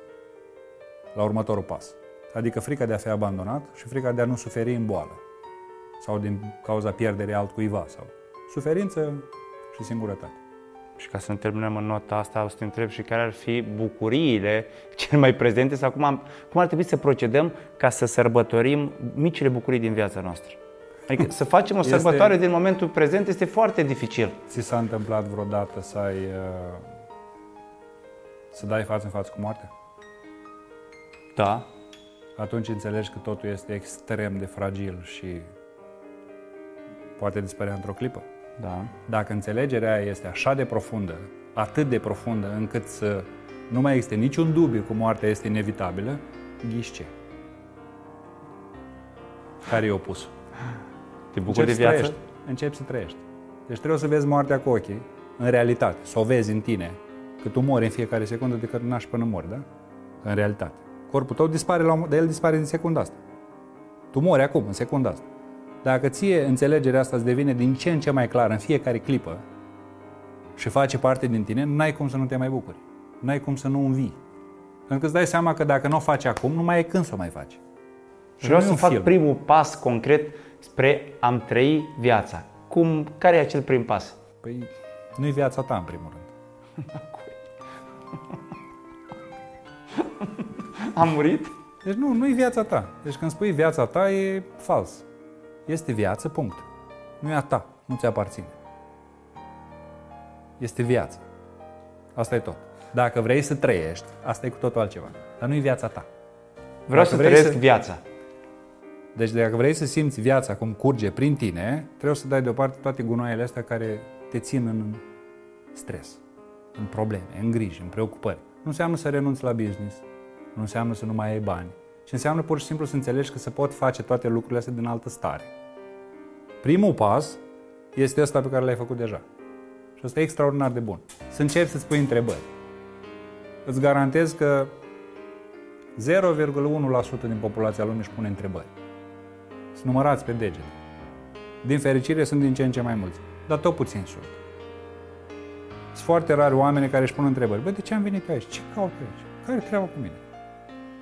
Speaker 2: la următorul pas. Adică frica de a fi abandonat și frica de a nu suferi în boală sau din cauza pierderii altcuiva sau suferință și singurătate.
Speaker 1: Și ca să ne terminăm în nota asta, o să te întreb și care ar fi bucuriile cele mai prezente sau cum, am, cum ar trebui să procedăm ca să sărbătorim micile bucurii din viața noastră. Adică să facem o
Speaker 2: Este-
Speaker 1: sărbătoare din momentul prezent este foarte dificil.
Speaker 2: Ți s-a întâmplat vreodată să ai... uh, să dai față în față cu moartea?
Speaker 1: Da.
Speaker 2: Atunci înțelegi că totul este extrem de fragil și poate dispărea într-o clipă.
Speaker 1: Da.
Speaker 2: Dacă înțelegerea aia este așa de profundă, atât de profundă, încât să nu mai existe niciun dubiu că moartea este inevitabilă, ghiși ce? Care e opusul?
Speaker 1: Te bucuri de
Speaker 2: să
Speaker 1: viață?
Speaker 2: trăiești. Începi să trăiești. Deci trebuie să vezi moartea cu ochii, în realitate, să o vezi în tine, că tu mori în fiecare secundă de când naști până mori, da? În realitate. Corpul tău dispare, la, un- dar el dispare în secunda asta. Tu mori acum, în secunda asta. Dacă ție înțelegerea asta îți devine din ce în ce mai clară în fiecare clipă și face parte din tine, n-ai cum să nu te mai bucuri. N-ai cum să nu învii. Pentru că îți dai seama că dacă nu o faci acum, nu mai ai când să o mai faci. Și
Speaker 1: Vreau
Speaker 2: nu e
Speaker 1: să
Speaker 2: un
Speaker 1: fac
Speaker 2: film.
Speaker 1: primul pas concret spre am trăi viața. Cum, care e acel prim pas?
Speaker 2: Păi nu-i viața ta, în primul rând. (laughs)
Speaker 1: Am murit?
Speaker 2: Deci nu, nu e viața ta. Deci când spui viața ta, e fals. Este viață, punct. Nu e a ta, nu ți aparține. Este viață. Asta e tot. Dacă vrei să trăiești, asta e cu totul altceva. Dar nu e viața ta.
Speaker 1: Vreau
Speaker 2: Dacă
Speaker 1: să
Speaker 2: vrei
Speaker 1: trăiesc
Speaker 2: să-
Speaker 1: viața.
Speaker 2: Deci dacă vrei să simți viața cum curge prin tine, trebuie să dai deoparte toate gunoaiele astea care te țin în stres, în probleme, în griji, în preocupări. Nu înseamnă să renunți la business, nu înseamnă să nu mai ai bani, ci înseamnă pur și simplu să înțelegi că se pot face toate lucrurile astea din altă stare. Primul pas este ăsta pe care l-ai făcut deja. Și ăsta e extraordinar de bun. Să începi să-ți pui întrebări. Îți garantez că 0,1% din populația lumii își pune întrebări. Sunt numărați pe degete. Din fericire sunt din ce în ce mai mulți, dar tot puțin sunt. Sunt foarte rari oameni care își pun întrebări. Bă, de ce am venit eu aici? Ce caut eu aici? Care e treaba cu mine?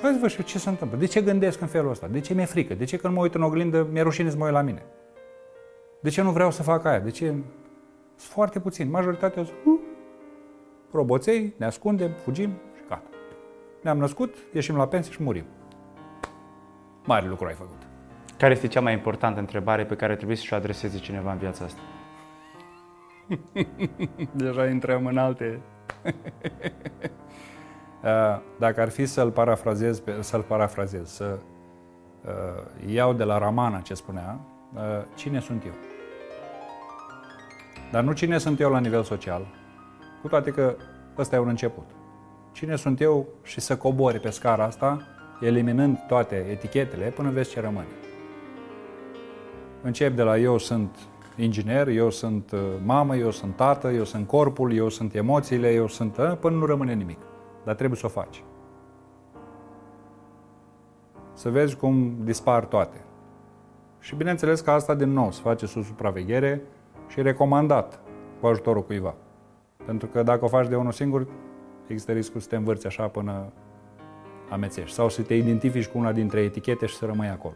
Speaker 2: Hai să văd și eu ce se întâmplă. De ce gândesc în felul ăsta? De ce mi-e frică? De ce când mă uit în oglindă mi-e rușine să mă uit la mine? De ce nu vreau să fac aia? De ce? Sunt foarte puțini. Majoritatea sunt uh, roboței, ne ascundem, fugim și gata. Ne-am născut, ieșim la pensie și murim. Mare lucru ai făcut.
Speaker 1: Care este cea mai importantă întrebare pe care trebuie să-și o adreseze cineva în viața asta? (laughs)
Speaker 2: Deja intrăm în alte. (laughs) Uh, Dacă ar fi să-l parafrazez, pe- să-l parafrazez, să uh, iau de la Ramana ce spunea, uh, cine sunt eu? Dar nu cine sunt eu la nivel social, cu toate că ăsta e un început. Cine sunt eu și să cobori pe scara asta, eliminând toate etichetele, până vezi ce rămâne. Încep de la eu sunt inginer, eu sunt uh, mamă, eu sunt tată, eu sunt corpul, eu sunt emoțiile, eu sunt... uh, până nu rămâne nimic. Dar trebuie să o faci. Să vezi cum dispar toate. Și bineînțeles că asta din nou se face sub supraveghere și recomandat cu ajutorul cuiva. Pentru că dacă o faci de unul singur, există riscul să te învârți așa până amețești. Sau să te identifici cu una dintre etichete și să rămâi acolo.